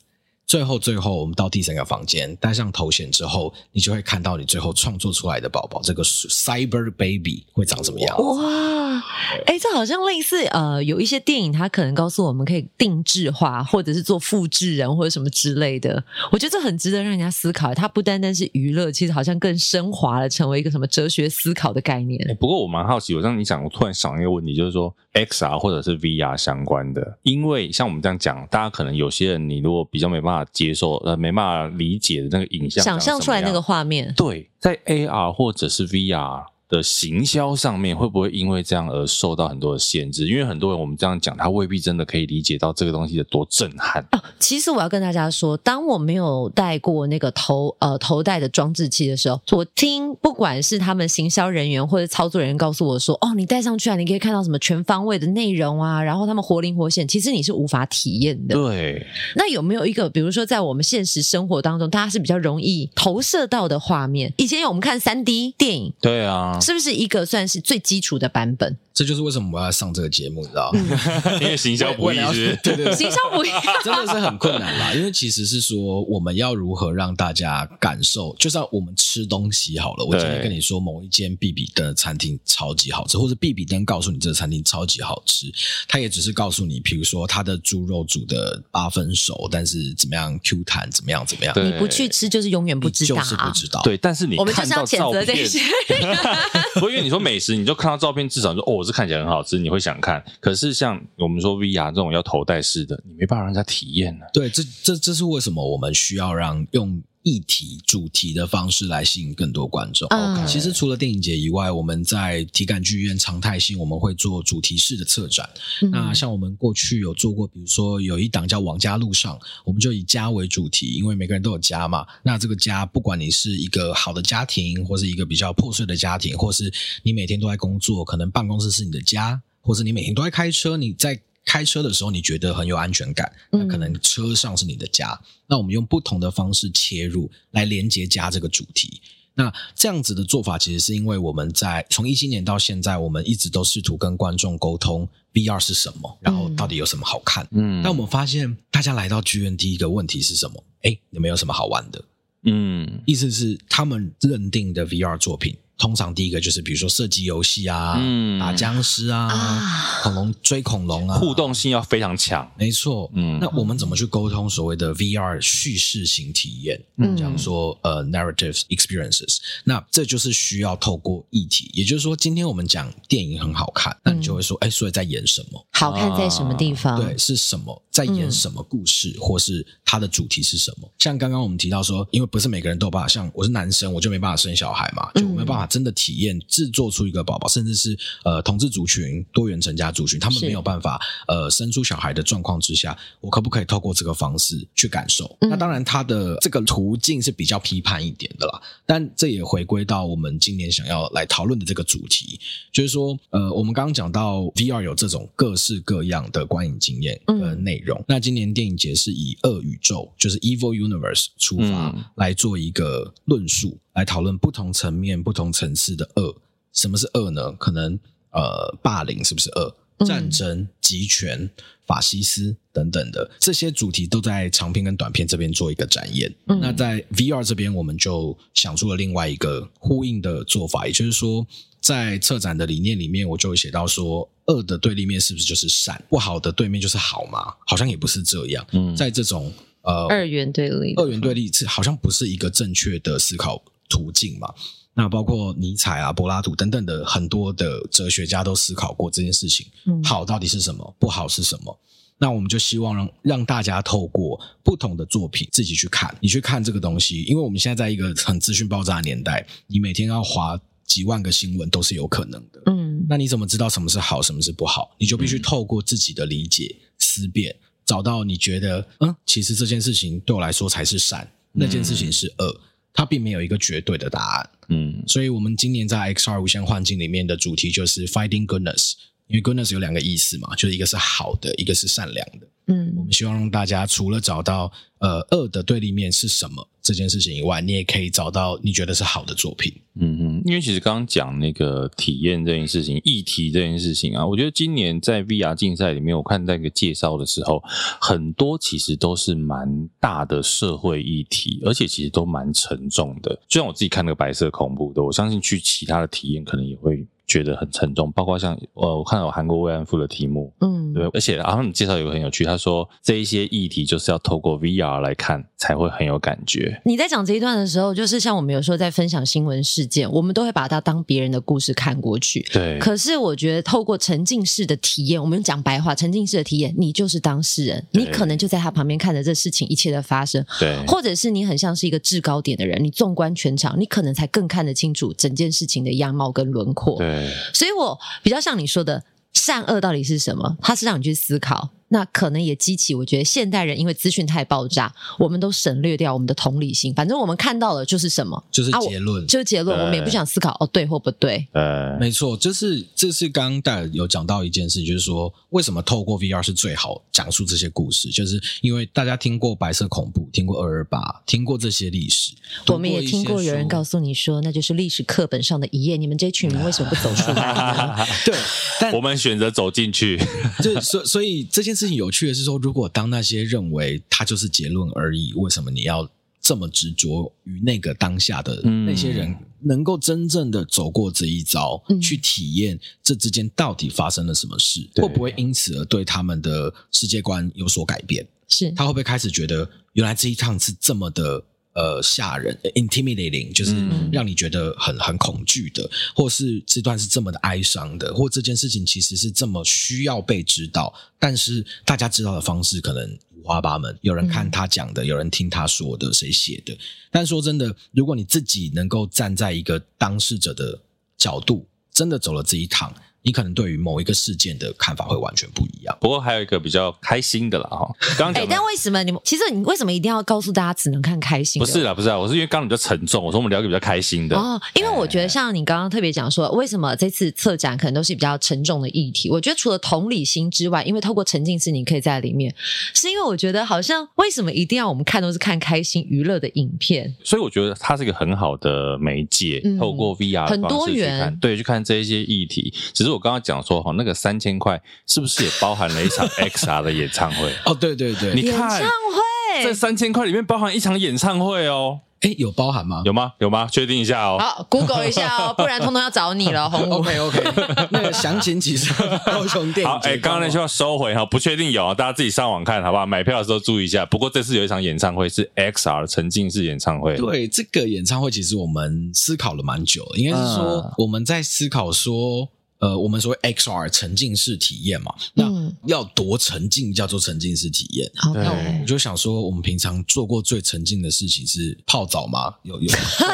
最后，最后，我们到第三个房间，戴上头衔之后，你就会看到你最后创作出来的宝宝，这个 Cyber Baby 会长什么样？哇，哎，这好像类似呃，有一些电影，它可能告诉我们可以定制化，或者是做复制人或者什么之类的。我觉得这很值得让人家思考。它不单单是娱乐，其实好像更升华了，成为一个什么哲学思考的概念。欸，不过我蛮好奇，我让你讲，我突然想一个问题，就是说 XR 或者是 VR 相关的，因为像我们这样讲，大家可能有些人，你如果比较没办法。接受呃，没办法理解的那个影像，想象出来那个画面，对，在 AR 或者是 VR。的行销上面会不会因为这样而受到很多的限制？因为很多人我们这样讲，他未必真的可以理解到这个东西的多震撼。哦，其实我要跟大家说，当我没有带过那个头呃头戴的装置器的时候，我听不管是他们行销人员或者操作人员告诉我说，哦，你戴上去啊，你可以看到什么全方位的内容啊，然后他们活灵活现，其实你是无法体验的。对。那有没有一个，比如说在我们现实生活当中，大家是比较容易投射到的画面？以前我们看三 D 电影，对啊。是不是一个算是最基础的版本？这就是为什么我要上这个节目，你知道 因为行销不易，对对，行销不易，真的是很困难啦。因为其实是说，我们要如何让大家感受，就像我们吃东西好了。我今天跟你说，某一间必比登的餐厅超级好吃，或者必比登告诉你这个餐厅超级好吃，他也只是告诉你，比如说他的猪肉煮的八分熟，但是怎么样 Q 弹，怎么样怎么样。你不去吃，就是永远不知道，就是不知道。对，但是你我们就是要谴责这些。不，因为你说美食，你就看到照片，至少说哦，是看起来很好吃，你会想看。可是像我们说 VR 这种要头戴式的，你没办法让人家体验呢。对，这这这是为什么我们需要让用议题主题的方式来吸引更多观众。嗯，其实除了电影节以外，我们在体感剧院常态性我们会做主题式的策展。嗯、那像我们过去有做过，比如说有一档叫《往家路上》，我们就以家为主题，因为每个人都有家嘛。那这个家，不管你是一个好的家庭，或是一个比较破碎的家庭，或是你每天都在工作，可能办公室是你的家，或是你每天都在开车，你在。开车的时候，你觉得很有安全感，那可能车上是你的家。嗯、那我们用不同的方式切入，来连接家这个主题。那这样子的做法，其实是因为我们在从一七年到现在，我们一直都试图跟观众沟通 VR 是什么，然后到底有什么好看。嗯，但我们发现，大家来到剧院第一个问题是什么？诶，你们有什么好玩的？嗯，意思是他们认定的 VR 作品。通常第一个就是比如说射击游戏啊，嗯，打僵尸啊，啊，恐龙追恐龙啊，互动性要非常强。没错，嗯，那我们怎么去沟通所谓的 VR 叙事型体验？嗯，讲说呃 narrative experiences，那这就是需要透过议题，也就是说，今天我们讲电影很好看，那你就会说，哎、嗯，所以在演什么？好看在什么地方？对，是什么？在演什么故事，嗯、或是它的主题是什么？像刚刚我们提到说，因为不是每个人都有办法，像我是男生，我就没办法生小孩嘛，就没办法。真的体验制作出一个宝宝，甚至是呃同志族群、多元成家族群，他们没有办法呃生出小孩的状况之下，我可不可以透过这个方式去感受？嗯、那当然，它的这个途径是比较批判一点的啦。但这也回归到我们今年想要来讨论的这个主题，就是说，呃，我们刚刚讲到 VR 有这种各式各样的观影经验的内容。嗯、那今年电影节是以恶宇宙，就是 Evil Universe 出发、嗯、来做一个论述。来讨论不同层面、不同层次的恶。什么是恶呢？可能呃，霸凌是不是恶？战争、集权、法西斯等等的这些主题，都在长篇跟短片这边做一个展演。嗯、那在 VR 这边，我们就想出了另外一个呼应的做法，也就是说，在策展的理念里面，我就写到说，恶的对立面是不是就是善？不好的对面就是好吗？好像也不是这样。嗯，在这种呃二元对立，二元对立是好像不是一个正确的思考途径嘛？那包括尼采啊、柏拉图等等的很多的哲学家都思考过这件事情。嗯，好到底是什么？不好是什么？那我们就希望让让大家透过不同的作品自己去看，你去看这个东西，因为我们现在在一个很资讯爆炸的年代，你每天要划几万个新闻都是有可能的。嗯，那你怎么知道什么是好，什么是不好？你就必须透过自己的理解、思辨，找到你觉得，嗯，其实这件事情对我来说才是善，那件事情是恶。它并没有一个绝对的答案，嗯，所以我们今年在 XR 无限幻境里面的主题就是 Finding Goodness，因为 Goodness 有两个意思嘛，就是一个是好的，一个是善良的，嗯，我们希望让大家除了找到呃恶的对立面是什么这件事情以外，你也可以找到你觉得是好的作品，嗯嗯，因为其实刚刚讲那个体验这件事情、议题这件事情啊，我觉得今年在 VR 竞赛里面，我看那个介绍的时候，很多其实都是蛮大的社会议题，而且其实都蛮沉重的。就像我自己看那个白色恐怖的，我相信去其他的体验可能也会觉得很沉重。包括像呃，我看到有韩国慰安妇的题目，嗯，对，而且然后你介绍有个很有趣，他说这一些议题就是要透过 VR 来看才会很有感觉。你在讲这一段的时候，就是像我们有时候在分享新闻事件，我们都会把它当别人的故事看过去。对。可是我觉得透过沉浸式的体验，我们讲白话，沉浸式的体验，你就是当事人，你可能就在他旁边看着这事情一切的发生。对。或者是你很像是一个制高点的人，你纵观全场，你可能才更看得清楚整件事情的样貌跟轮廓。对。所以我比较像你说的，善恶到底是什么？它是让你去思考。那可能也激起，我觉得现代人因为资讯太爆炸，我们都省略掉我们的同理心。反正我们看到了就是什么，就是结论，啊、就是结论。我们也不想思考哦，对或不对。呃，没错，就是这是刚刚戴尔有讲到一件事，就是说为什么透过 VR 是最好讲述这些故事，就是因为大家听过白色恐怖，听过二二八，听过这些历史，我们也听过有人告诉你说，那就是历史课本上的一页。你们这群人为什么不走出来？对，但我们选择走进去。就所所以这件事。事情有趣的是说，如果当那些认为它就是结论而已，为什么你要这么执着于那个当下的那些人，能够真正的走过这一遭，嗯、去体验这之间到底发生了什么事，会不会因此而对他们的世界观有所改变？是他会不会开始觉得，原来这一趟是这么的？呃，吓人，intimidating，就是让你觉得很很恐惧的，或是这段是这么的哀伤的，或这件事情其实是这么需要被知道，但是大家知道的方式可能五花八门，有人看他讲的，有人听他说的，谁写的。但说真的，如果你自己能够站在一个当事者的角度，真的走了这一趟。你可能对于某一个事件的看法会完全不一样。不过还有一个比较开心的啦，哈。刚刚讲，但为什么你们其实你为什么一定要告诉大家只能看开心？不是啦，不是啦，我是因为刚刚比较沉重，我说我们聊一个比较开心的。哦，因为我觉得像你刚刚特别讲说，为什么这次策展可能都是比较沉重的议题？我觉得除了同理心之外，因为透过沉浸式，你可以在里面，是因为我觉得好像为什么一定要我们看都是看开心娱乐的影片？所以我觉得它是一个很好的媒介，嗯、透过 VR 很多元，对，去看这一些议题。只是我刚刚讲说哈。那个三千块是不是也包含了一场 XR 的演唱会？哦，对对对，你看，演唱会这三千块里面包含一场演唱会哦。哎，有包含吗？有吗？有吗？确定一下哦。好，Google 一下哦，不然通通要找你了。红 OK OK，那个详情其实高雄电影。好，哎，刚刚那句话收回哈，不确定有，大家自己上网看好不好？买票的时候注意一下。不过这次有一场演唱会是 XR 沉浸式演唱会。对，这个演唱会其实我们思考了蛮久，应该是说我们在思考说。呃，我们所谓 XR 沉浸式体验嘛，那要多沉浸叫做沉浸式体验。那我就想说，我们平常做过最沉浸的事情是泡澡吗？有 有，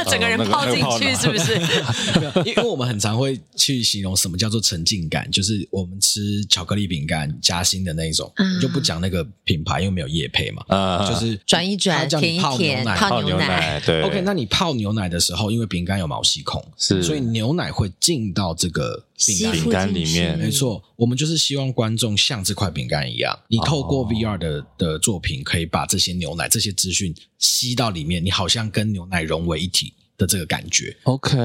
整个人泡进去是不是？因为我们很常会去形容什么叫做沉浸感，就是我们吃巧克力饼干夹心的那一种，嗯、就不讲那个品牌，因为没有业配嘛。就是转一转，甜一甜，泡牛奶。对，OK，那你泡牛奶的时候，因为饼干有毛细孔，是，所以牛奶会进到这个。饼干里面，没错，我们就是希望观众像这块饼干一样，你透过 VR 的的作品，可以把这些牛奶、这些资讯吸到里面，你好像跟牛奶融为一体的这个感觉。OK，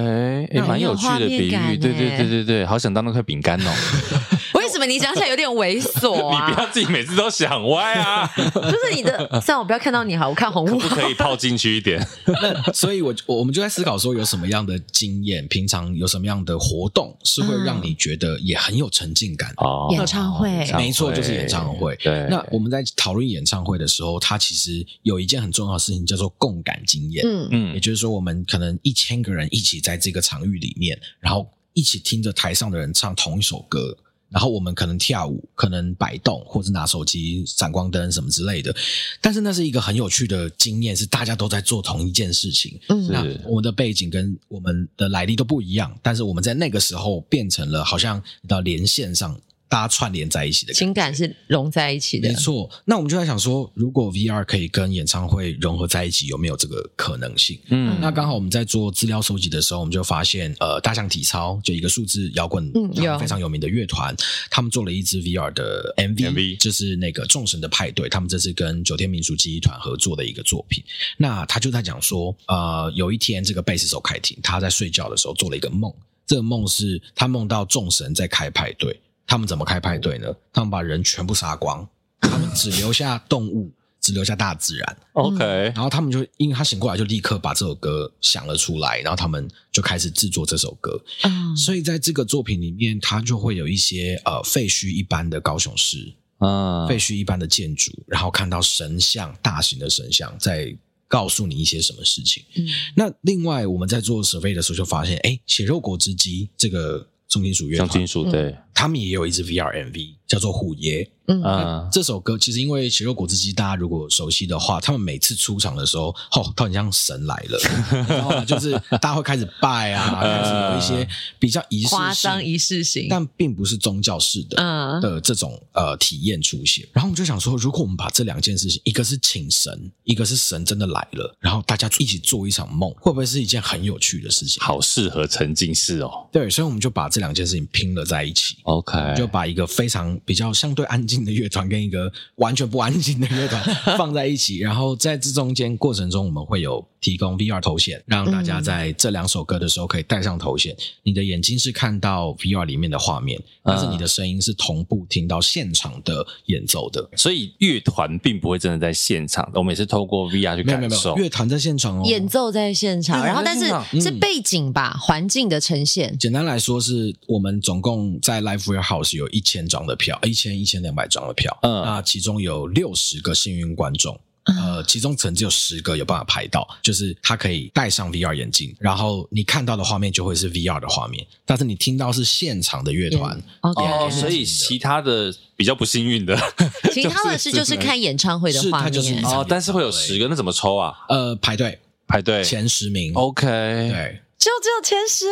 也，蛮有趣的比喻，对对对对对，好想当那块饼干哦。为什么你想起来有点猥琐啊？你不要自己每次都想歪啊！就是你的，算我不要看到你好，我看红。可不可以泡进去一点？那所以我，我我们就在思考说，有什么样的经验，平常有什么样的活动，是会让你觉得也很有沉浸感？哦，演唱会，没错，就是演唱会。对。那我们在讨论演唱会的时候，它其实有一件很重要的事情，叫做共感经验。嗯嗯，也就是说，我们可能一千个人一起在这个场域里面，然后一起听着台上的人唱同一首歌。然后我们可能跳舞，可能摆动，或者拿手机闪光灯什么之类的。但是那是一个很有趣的经验，是大家都在做同一件事情。嗯，那我们的背景跟我们的来历都不一样，但是我们在那个时候变成了好像到连线上。大家串联在一起的情感是融在一起的，没错。那我们就在想说，如果 VR 可以跟演唱会融合在一起，有没有这个可能性？嗯，那刚好我们在做资料收集的时候，我们就发现，呃，大象体操就一个数字摇滚，嗯，非常有名的乐团，他们做了一支 VR 的 MV，就是那个众神的派对，他们这是跟九天民俗记忆团合作的一个作品。那他就在讲说，呃，有一天这个贝斯手凯婷，他在睡觉的时候做了一个梦，这个梦是他梦到众神在开派对。他们怎么开派对呢？他们把人全部杀光，他们只留下动物，只留下大自然。OK，然后他们就因为他醒过来，就立刻把这首歌想了出来，然后他们就开始制作这首歌。嗯，所以在这个作品里面，它就会有一些呃废墟一般的高雄市，啊，废墟一般的建筑，然后看到神像，大型的神像在告诉你一些什么事情。嗯，那另外我们在做 survey 的时候就发现，哎，血肉果汁机这个重金属乐团，重金属对。他们也有一支 VR MV，叫做《虎爷》。嗯啊，这首歌其实因为血肉果汁机，大家如果熟悉的话，他们每次出场的时候，哦，他很像神来了，然后就是大家会开始拜啊，开始有一些比较仪式性、夸张仪式性，但并不是宗教式的嗯的这种呃体验出现。然后我们就想说，如果我们把这两件事情，一个是请神，一个是神真的来了，然后大家一起做一场梦，会不会是一件很有趣的事情？好适合沉浸式哦。对，所以我们就把这两件事情拼了在一起。OK，就把一个非常比较相对安静的乐团跟一个完全不安静的乐团放在一起，然后在这中间过程中，我们会有提供 VR 头显，让大家在这两首歌的时候可以戴上头显。嗯、你的眼睛是看到 VR 里面的画面，但是你的声音是同步听到现场的演奏的。所以乐团并不会真的在现场，我们也是透过 VR 去感受。乐团在现场哦，演奏在现场，然后但是是背景吧，环境的呈现。简单来说，是我们总共在 Live Warehouse 有一千张的票，一千一千两百张的票。嗯，那其中有六十个幸运观众呃，其中可能只有十个有办法排到，就是他可以戴上 VR 眼镜，然后你看到的画面就会是 VR 的画面，但是你听到是现场的乐团。Yeah. Okay. 哦，所以其他的比较不幸运的，其他的是就是看演唱会的画面，就是哦，但是会有十个，那怎么抽啊？呃，排队排队前十名，OK，对。就只有前十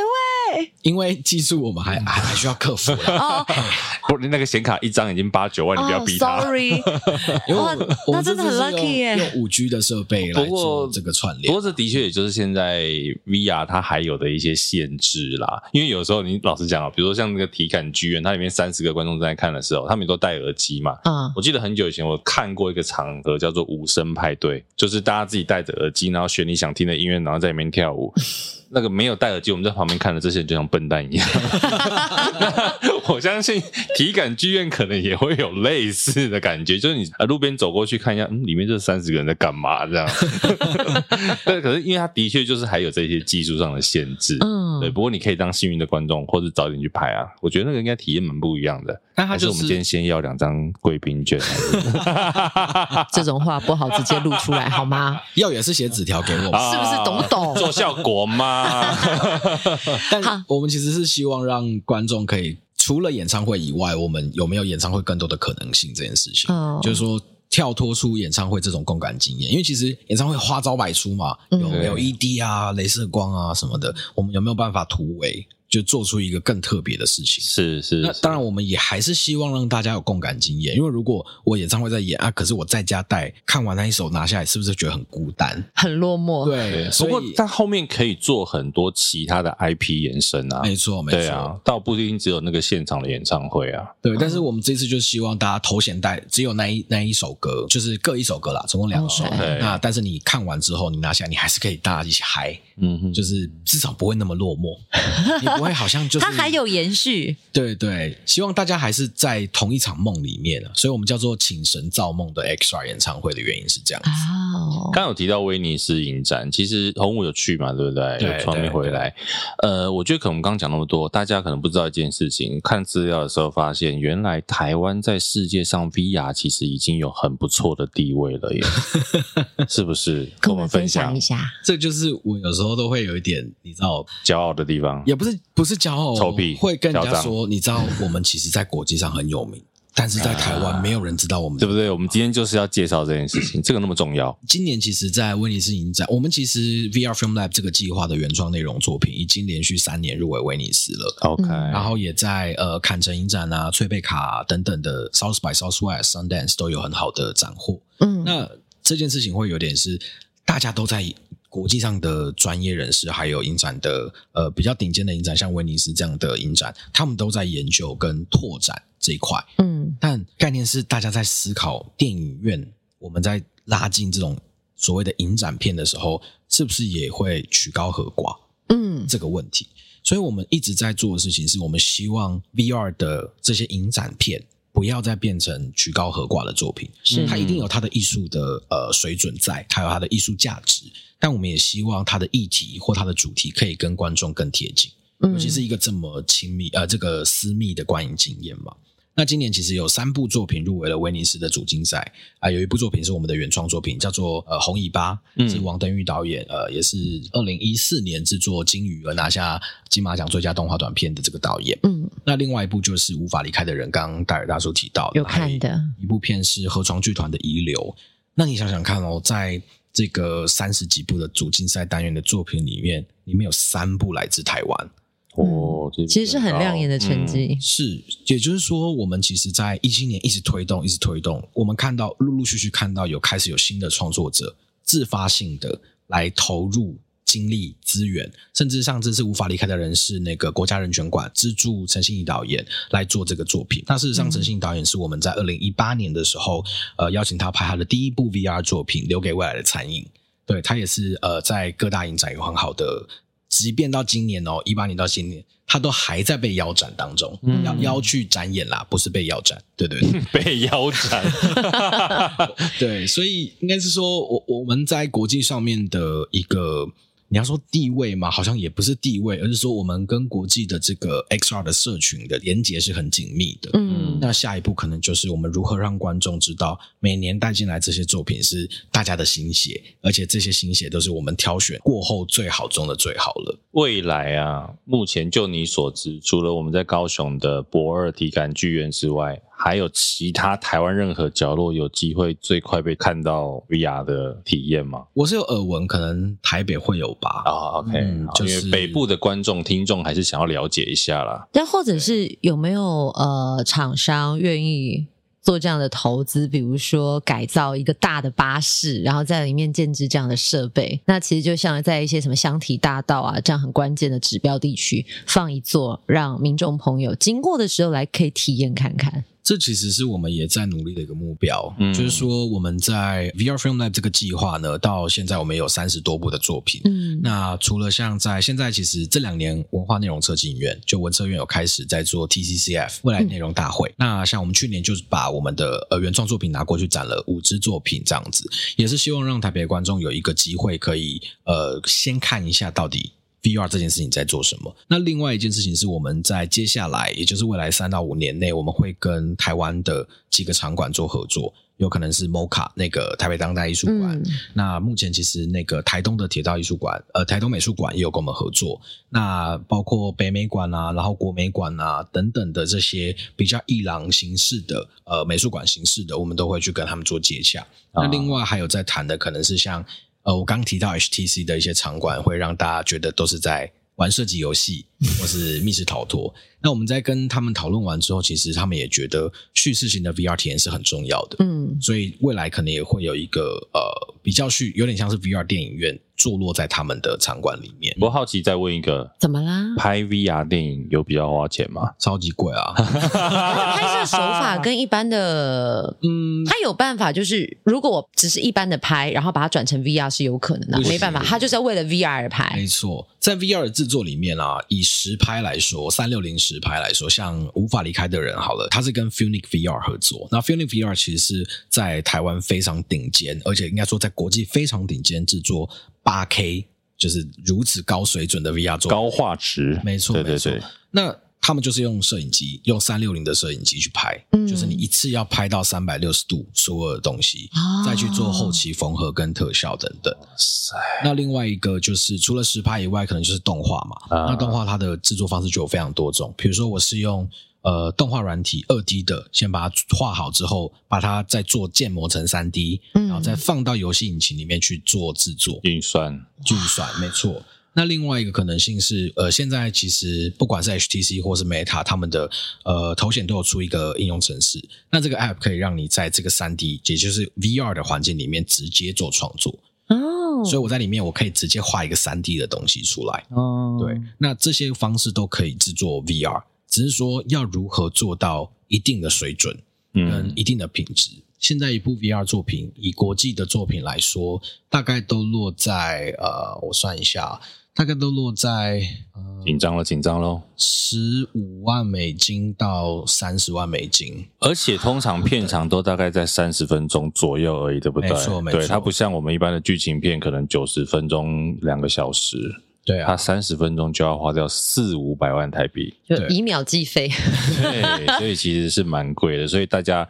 位，因为技术我们还还还需要克服哦。不，那个显卡一张已经八九万，你不要逼他。Sorry，因为那真的很 lucky 耶，用五 G 的设备来做这个串联。不过这的确也就是现在 VR 它还有的一些限制啦。因为有时候你老实讲啊，比如说像那个体感剧院，它里面三十个观众在看的时候，他们都戴耳机嘛。嗯，我记得很久以前我看过一个场合叫做无声派对，就是大家自己戴着耳机，然后选你想听的音乐，然后在里面跳舞。那个没有戴耳机，我们在旁边看的这些人就像笨蛋一样。我相信体感剧院可能也会有类似的感觉，就是你啊路边走过去看一下，嗯，里面这三十个人在干嘛这样？但可是因为他的确就是还有这些技术上的限制，嗯，对。不过你可以当幸运的观众，或者早点去拍啊。我觉得那个应该体验蛮不一样的。但他就是，是我们今天先要两张贵宾券。这种话不好直接录出来 好吗？要也是写纸条给我们，是不是懂不懂？做效果吗？啊！但我们其实是希望让观众可以除了演唱会以外，我们有没有演唱会更多的可能性这件事情，哦、就是说跳脱出演唱会这种共感经验，因为其实演唱会花招百出嘛，有没有 LED 啊、镭射光啊什么的，我们有没有办法突围？就做出一个更特别的事情，是是。那当然，我们也还是希望让大家有共感经验，因为如果我演唱会在演啊，可是我在家带看完那一首拿下来，是不是觉得很孤单、很落寞？对。不过在后面可以做很多其他的 IP 延伸啊，没错，没错。对啊，倒不一定只有那个现场的演唱会啊。对，但是我们这次就希望大家头衔带只有那一那一首歌，就是各一首歌啦，总共两首。对。那但是你看完之后，你拿下来，你还是可以大家一起嗨，嗯哼，就是至少不会那么落寞，你 不会好像就是。还有延续，对对，希望大家还是在同一场梦里面，所以我们叫做请神造梦的 XR 演唱会的原因是这样子。哦，刚有提到威尼斯影展，其实红武有去嘛，对不对？对，有传媒回来。呃，我觉得可能我们刚刚讲那么多，大家可能不知道一件事情。看资料的时候发现，原来台湾在世界上 VR 其实已经有很不错的地位了耶，是不是？跟我们分享一下。这就是我有时候都会有一点，你知道，骄傲的地方，也不是不是骄傲。会跟人家说，你知道我们其实，在国际上很有名，但是在台湾没有人知道我们，对不对？我们今天就是要介绍这件事情，这个那么重要。今年其实，在威尼斯影展，我们其实 VR Film Lab 这个计划的原创内容作品，已经连续三年入围威尼斯了。OK，然后也在呃坎城影展啊、翠贝卡等等的 South by Southwest、Sundance 都有很好的斩获。嗯，那这件事情会有点是大家都在。国际上的专业人士，还有影展的呃比较顶尖的影展，像威尼斯这样的影展，他们都在研究跟拓展这一块。嗯，但概念是大家在思考电影院，我们在拉近这种所谓的影展片的时候，是不是也会曲高和寡？嗯，这个问题。所以我们一直在做的事情，是我们希望 VR 的这些影展片。不要再变成曲高和寡的作品，是它一定有它的艺术的呃水准在，还有它的艺术价值。但我们也希望它的议题或它的主题可以跟观众更贴近，尤其是一个这么亲密呃这个私密的观影经验嘛。那今年其实有三部作品入围了威尼斯的主竞赛啊，有一部作品是我们的原创作品，叫做呃红尾巴，是王登玉导演，呃，也是二零一四年制作《金鱼》而拿下金马奖最佳动画短片的这个导演。嗯，那另外一部就是无法离开的人，刚刚戴尔大叔提到有看的一部片是河床剧团的遗留。那你想想看哦，在这个三十几部的主竞赛单元的作品里面，里面有三部来自台湾。哦，其实是很亮眼的成绩。嗯，是，也就是说，我们其实，在一七年一直推动，一直推动。我们看到，陆陆续续看到有开始有新的创作者自发性的来投入精力资源，甚至上次是无法离开的人是那个国家人权馆资助陈信宜导演来做这个作品。那事实上，陈信宜导演是我们在二零一八年的时候，呃，邀请他拍他的第一部 VR 作品《留给未来的残影》。对，他也是呃，在各大影展有很好的。即便到今年哦，一八年到今年，他都还在被腰斩当中，嗯、要腰去展演啦，不是被腰斩，对对对，被腰斩，对，所以应该是说，我我们在国际上面的一个你要说地位嘛，好像也不是地位，而是说我们跟国际的这个 XR 的社群的连接是很紧密的。嗯，那下一步可能就是我们如何让观众知道，每年带进来这些作品是大家的心血，而且这些心血都是我们挑选过后最好中的最好了。未来啊，目前就你所知，除了我们在高雄的博二体感剧院之外，还有其他台湾任何角落有机会最快被看到 VR 的体验吗？我是有耳闻，可能台北会有吧。啊、oh,，OK，、嗯、就是因为北部的观众听众还是想要了解一下啦。但或者是有没有呃厂商愿意做这样的投资，比如说改造一个大的巴士，然后在里面建置这样的设备？那其实就像在一些什么香堤大道啊这样很关键的指标地区放一座，让民众朋友经过的时候来可以体验看看。这其实是我们也在努力的一个目标，嗯，就是说我们在 VR Film Lab 这个计划呢，到现在我们有三十多部的作品，嗯，那除了像在现在，其实这两年文化内容策进院就文策院有开始在做 TCCF 未来内容大会，嗯，那像我们去年就是把我们的呃原创作品拿过去展了五支作品这样子，也是希望让台北的观众有一个机会可以呃先看一下到底。VR 这件事情在做什么？那另外一件事情是我们在接下来，也就是未来三到五年内，我们会跟台湾的几个场馆做合作，有可能是 MOCA 那个台北当代艺术馆。嗯。那目前其实那个台东的铁道艺术馆，呃，台东美术馆也有跟我们合作。那包括北美馆啊，然后国美馆啊等等的这些比较艺廊形式的呃美术馆形式的，我们都会去跟他们做接洽。那另外还有在谈的，可能是像。呃，我刚提到 HTC 的一些场馆，会让大家觉得都是在玩射击游戏 或是密室逃脱。那我们在跟他们讨论完之后，其实他们也觉得叙事型的 VR 体验是很重要的。嗯，所以未来可能也会有一个呃比较叙有点像是 VR 电影院。坐落在他们的场馆里面。我好奇再问一个，怎么啦？拍 VR 电影有比较花钱吗？超级贵啊！拍摄手法跟一般的，嗯，他有办法，就是如果我只是一般的拍，然后把它转成 VR 是有可能的。没办法，他就是要为了 VR 而拍。没错，在 VR 的制作里面啊，以实拍来说，三六零实拍来说，像无法离开的人，好了，他是跟 Funic VR 合作。那 Funic VR 其实是在台湾非常顶尖，而且应该说在国际非常顶尖制作。八 K 就是如此高水准的 VR 作品，高画质，没错，对对对。那他们就是用摄影机，用三六零的摄影机去拍，嗯，就是你一次要拍到三百六十度所有的东西，哦，再去做后期缝合跟特效等等。那另外一个就是除了实拍以外，可能就是动画嘛。啊，那动画它的制作方式就有非常多种，比如说我是用。呃，动画软体二 D 的，先把它画好之后，把它再做建模成三 D，嗯，然后再放到游戏引擎里面去做制作运算，运算没错。那另外一个可能性是，呃，现在其实不管是 HTC 或是 Meta，他们的呃头显都有出一个应用程式，那这个 App 可以让你在这个三 D，也就是 VR 的环境里面直接做创作哦。所以我在里面我可以直接画一个三 D 的东西出来哦。对，那这些方式都可以制作 VR。只是说要如何做到一定的水准，嗯一定的品质。嗯、现在一部 VR 作品，以国际的作品来说，大概都落在呃，我算一下，大概都落在紧张了，紧张喽，十五万美金到三十万美金，而且通常片长都大概在三十分钟左右而已，对不对？没错，没错，对，它不像我们一般的剧情片，可能九十分钟，两个小时。对啊，他三十分钟就要花掉四五百万台币，就以秒计费。对，所以其实是蛮贵的。所以大家，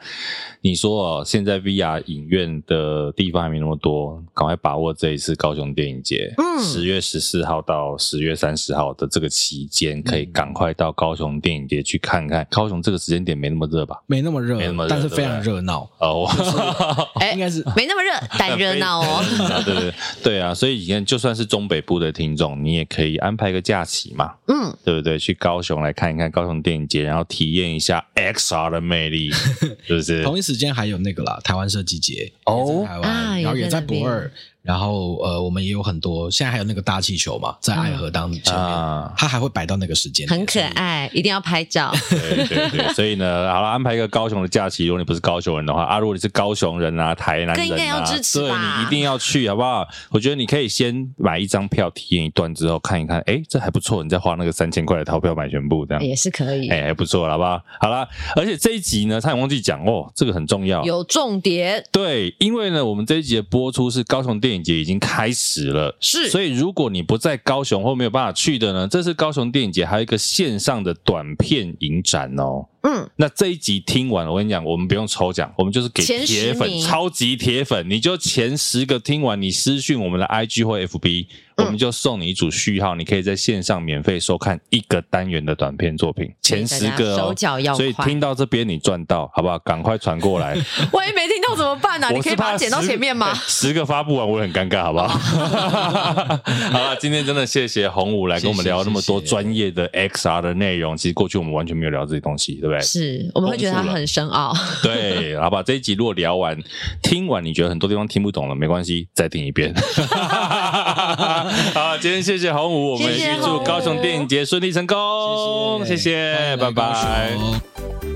你说哦，现在 VR 影院的地方还没那么多，赶快把握这一次高雄电影节，嗯，十月十四号到十月三十号的这个期间，可以赶快到高雄电影节去看看。高雄这个时间点没那么热吧？没那么热，没那么热，但是非常热闹哦。哎，应该是没那么热，但热闹哦。对对对啊，所以你看，就算是中北部的听众。你也可以安排个假期嘛，嗯，对不对？去高雄来看一看高雄电影节，然后体验一下 XR 的魅力，是不是？同一时间还有那个啦，台湾设计节哦，台湾，啊、然后也在博二。然后呃，我们也有很多，现在还有那个大气球嘛，在爱河当前面，嗯、它还会摆到那个时间，很可爱，一定要拍照。对对对，所以呢，好了，安排一个高雄的假期。如果你不是高雄人的话，啊，如果你是高雄人啊，台南人啊，更应该要支持，对，你一定要去，好不好？我觉得你可以先买一张票，体验一段之后看一看，哎，这还不错，你再花那个三千块的套票买全部，这样也是可以，哎，还不错，好不好？好了，而且这一集呢，差点忘记讲哦，这个很重要，有重点。对，因为呢，我们这一集的播出是高雄电电影节已经开始了，是，所以如果你不在高雄或没有办法去的呢，这次高雄电影节还有一个线上的短片影展哦。嗯，那这一集听完，我跟你讲，我们不用抽奖，我们就是给铁粉，超级铁粉，你就前十个听完，你私讯我们的 IG 或 FB，我们就送你一组序号，你可以在线上免费收看一个单元的短片作品，前十个哦，手脚要快，所以听到这边你赚到，好不好？赶快传过来。万一没听到怎么办呢？你可以把它剪到前面吗？十个发布完，我会很尴尬，好不好？好了，今天真的谢谢洪武来跟我们聊那么多专业的 XR 的内容。其实过去我们完全没有聊这些东西，对不对？是，我们会觉得它很深奥。对，好吧，这一集如果聊完、听完，你觉得很多地方听不懂了，没关系，再听一遍。好，今天谢谢洪武，我们预祝高雄电影节顺利成功，谢谢，谢谢，拜拜。